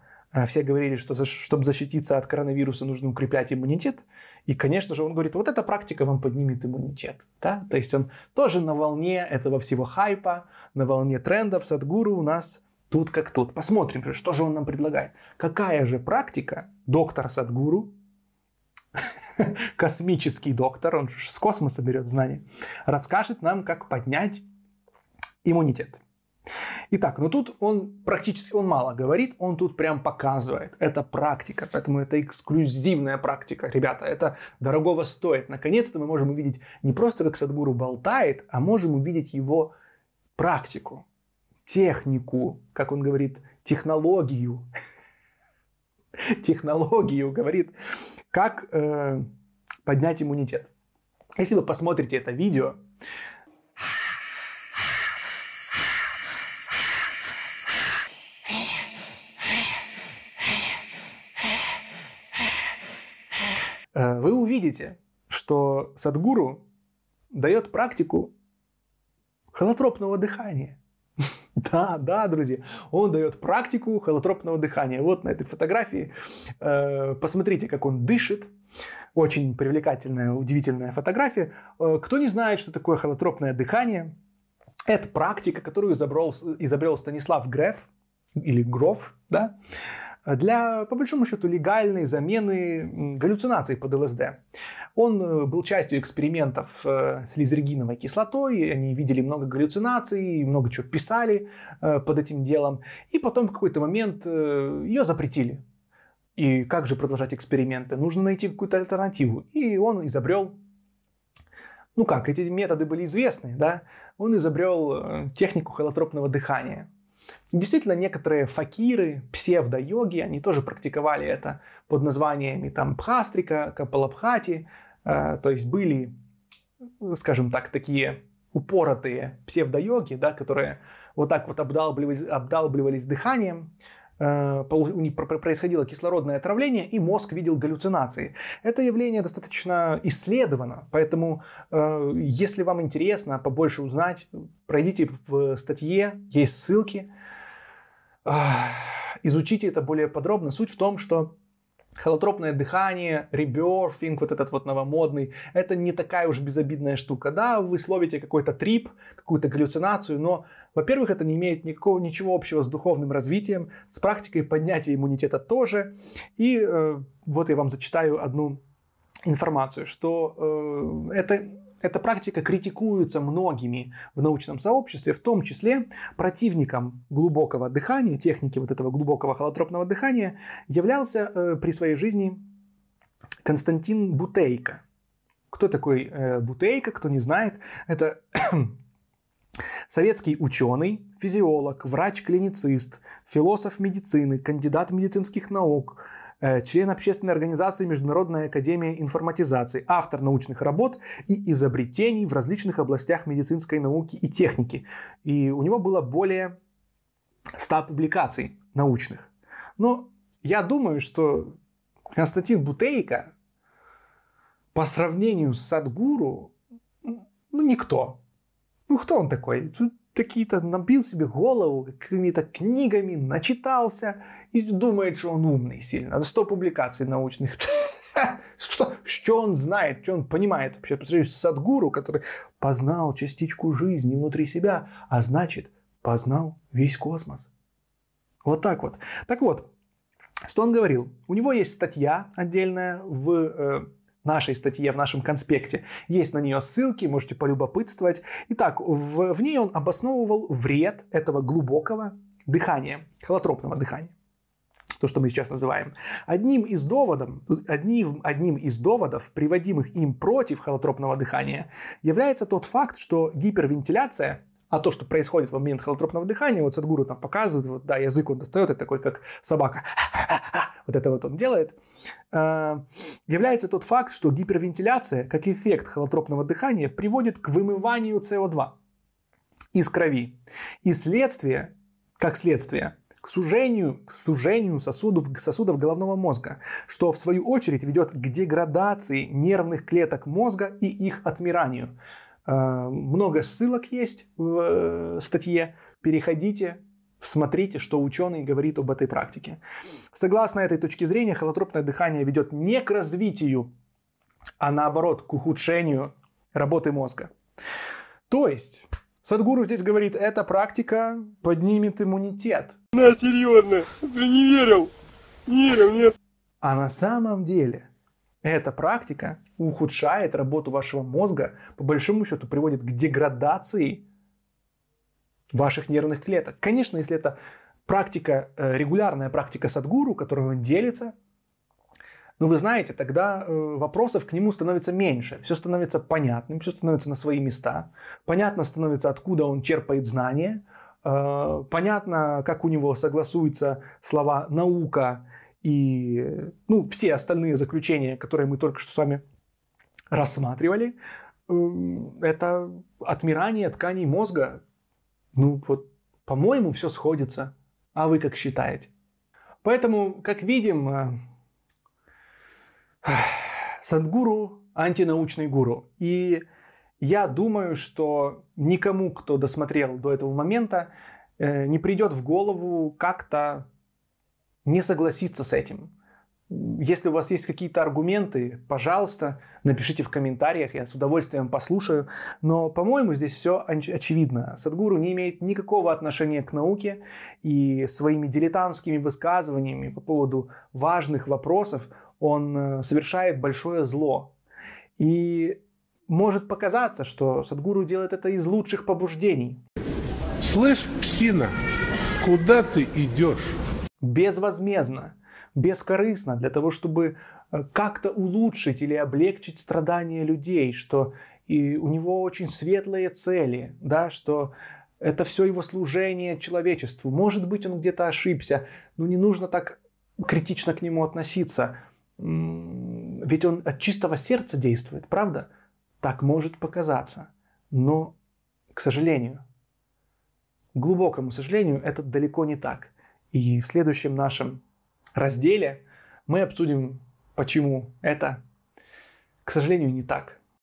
все говорили, что за, чтобы защититься от коронавируса нужно укреплять иммунитет. И, конечно же, он говорит, вот эта практика вам поднимет иммунитет. Да? То есть он тоже на волне этого всего хайпа, на волне трендов Садгуру у нас тут как тут. Посмотрим, что же он нам предлагает. Какая же практика доктор Садгуру, космический доктор, он с космоса берет знания, расскажет нам, как поднять иммунитет. Итак, ну тут он практически, он мало говорит, он тут прям показывает. Это практика, поэтому это эксклюзивная практика. Ребята, это дорогого стоит. Наконец-то мы можем увидеть не просто, как Садгуру болтает, а можем увидеть его практику технику, как он говорит, технологию, технологию, говорит, как э, поднять иммунитет. Если вы посмотрите это видео, вы увидите, что Садгуру дает практику холотропного дыхания. Да, да, друзья. Он дает практику холотропного дыхания. Вот на этой фотографии. Э, посмотрите, как он дышит. Очень привлекательная, удивительная фотография. Э, кто не знает, что такое холотропное дыхание, это практика, которую изобрел, изобрел Станислав Греф, или Гроф, да, для, по большому счету, легальной замены галлюцинаций под ЛСД. Он э, был частью экспериментов э, с лизергиновой кислотой, они видели много галлюцинаций, много чего писали э, под этим делом, и потом в какой-то момент ее запретили. И как же продолжать эксперименты? Нужно найти какую-то альтернативу. И он изобрел ну как, эти методы были известны, да, он изобрел технику холотропного дыхания. Действительно, некоторые факиры, псевдо-йоги, они тоже практиковали это под названиями там Пхастрика, Капалабхати, э, то есть были, скажем так, такие упоротые псевдо-йоги, да, которые вот так вот обдалбливались, обдалбливались дыханием, э, происходило кислородное отравление, и мозг видел галлюцинации. Это явление достаточно исследовано, поэтому, э, если вам интересно побольше узнать, пройдите в статье, есть ссылки, изучите это более подробно. Суть в том, что холотропное дыхание, реберфинг, вот этот вот новомодный, это не такая уж безобидная штука. Да, вы словите какой-то трип, какую-то галлюцинацию, но, во-первых, это не имеет никакого, ничего общего с духовным развитием, с практикой поднятия иммунитета тоже. И э, вот я вам зачитаю одну информацию, что э, это эта практика критикуется многими в научном сообществе, в том числе противником глубокого дыхания, техники вот этого глубокого холотропного дыхания, являлся э, при своей жизни Константин Бутейко. Кто такой э, Бутейко, кто не знает, это советский ученый, физиолог, врач-клиницист, философ медицины, кандидат медицинских наук, член общественной организации Международная академия информатизации, автор научных работ и изобретений в различных областях медицинской науки и техники. И у него было более 100 публикаций научных. Но я думаю, что Константин Бутейко по сравнению с Садгуру, ну, никто. Ну, кто он такой? Тут какие-то набил себе голову какими-то книгами, начитался и думает, что он умный сильно. 100 публикаций научных. Что, что он знает, что он понимает вообще по Садгуру, который познал частичку жизни внутри себя, а значит, познал весь космос. Вот так вот. Так вот, что он говорил? У него есть статья отдельная в э, нашей статье, в нашем конспекте. Есть на нее ссылки, можете полюбопытствовать. Итак, в, в ней он обосновывал вред этого глубокого дыхания, холотропного дыхания то, что мы сейчас называем. Одним из доводов, одним, одним из доводов, приводимых им против холотропного дыхания, является тот факт, что гипервентиляция а то, что происходит в момент холотропного дыхания, вот Садгуру там показывает, вот, да, язык он достает, это такой, как собака, вот это вот он делает, а, является тот факт, что гипервентиляция, как эффект холотропного дыхания, приводит к вымыванию СО2 из крови. И следствие, как следствие, к сужению, к сужению сосудов, сосудов головного мозга, что в свою очередь ведет к деградации нервных клеток мозга и их отмиранию. Э, много ссылок есть в э, статье. Переходите, смотрите, что ученый говорит об этой практике. Согласно этой точке зрения, холотропное дыхание ведет не к развитию, а наоборот к ухудшению работы мозга. То есть, Садгуру здесь говорит, эта практика поднимет иммунитет. На, серьезно, ты не верил? Не верил, нет. А на самом деле эта практика ухудшает работу вашего мозга, по большому счету приводит к деградации ваших нервных клеток. Конечно, если это практика, э, регулярная практика садгуру, которой он делится, но вы знаете, тогда э, вопросов к нему становится меньше, все становится понятным, все становится на свои места. Понятно становится, откуда он черпает знания, э, понятно, как у него согласуются слова наука и ну, все остальные заключения, которые мы только что с вами рассматривали. Эм, это отмирание тканей мозга. Ну вот, по-моему, все сходится. А вы как считаете? Поэтому, как видим, э, Садгуру – антинаучный гуру. И я думаю, что никому, кто досмотрел до этого момента, э, не придет в голову как-то не согласиться с этим. Если у вас есть какие-то аргументы, пожалуйста, напишите в комментариях, я с удовольствием послушаю. Но, по-моему, здесь все очевидно. Садгуру не имеет никакого отношения к науке и своими дилетантскими высказываниями по поводу важных вопросов он э, совершает большое зло. И может показаться, что Садгуру делает это из лучших побуждений. Слышь, псина, куда ты идешь? Безвозмездно, бескорыстно, для того, чтобы э, как-то улучшить или облегчить страдания людей, что и у него очень светлые цели, да, что это все его служение человечеству. Может быть, он где-то ошибся, но не нужно так критично к нему относиться ведь он от чистого сердца действует, правда? Так может показаться. Но, к сожалению, глубокому сожалению, это далеко не так. И в следующем нашем разделе мы обсудим, почему это, к сожалению, не так.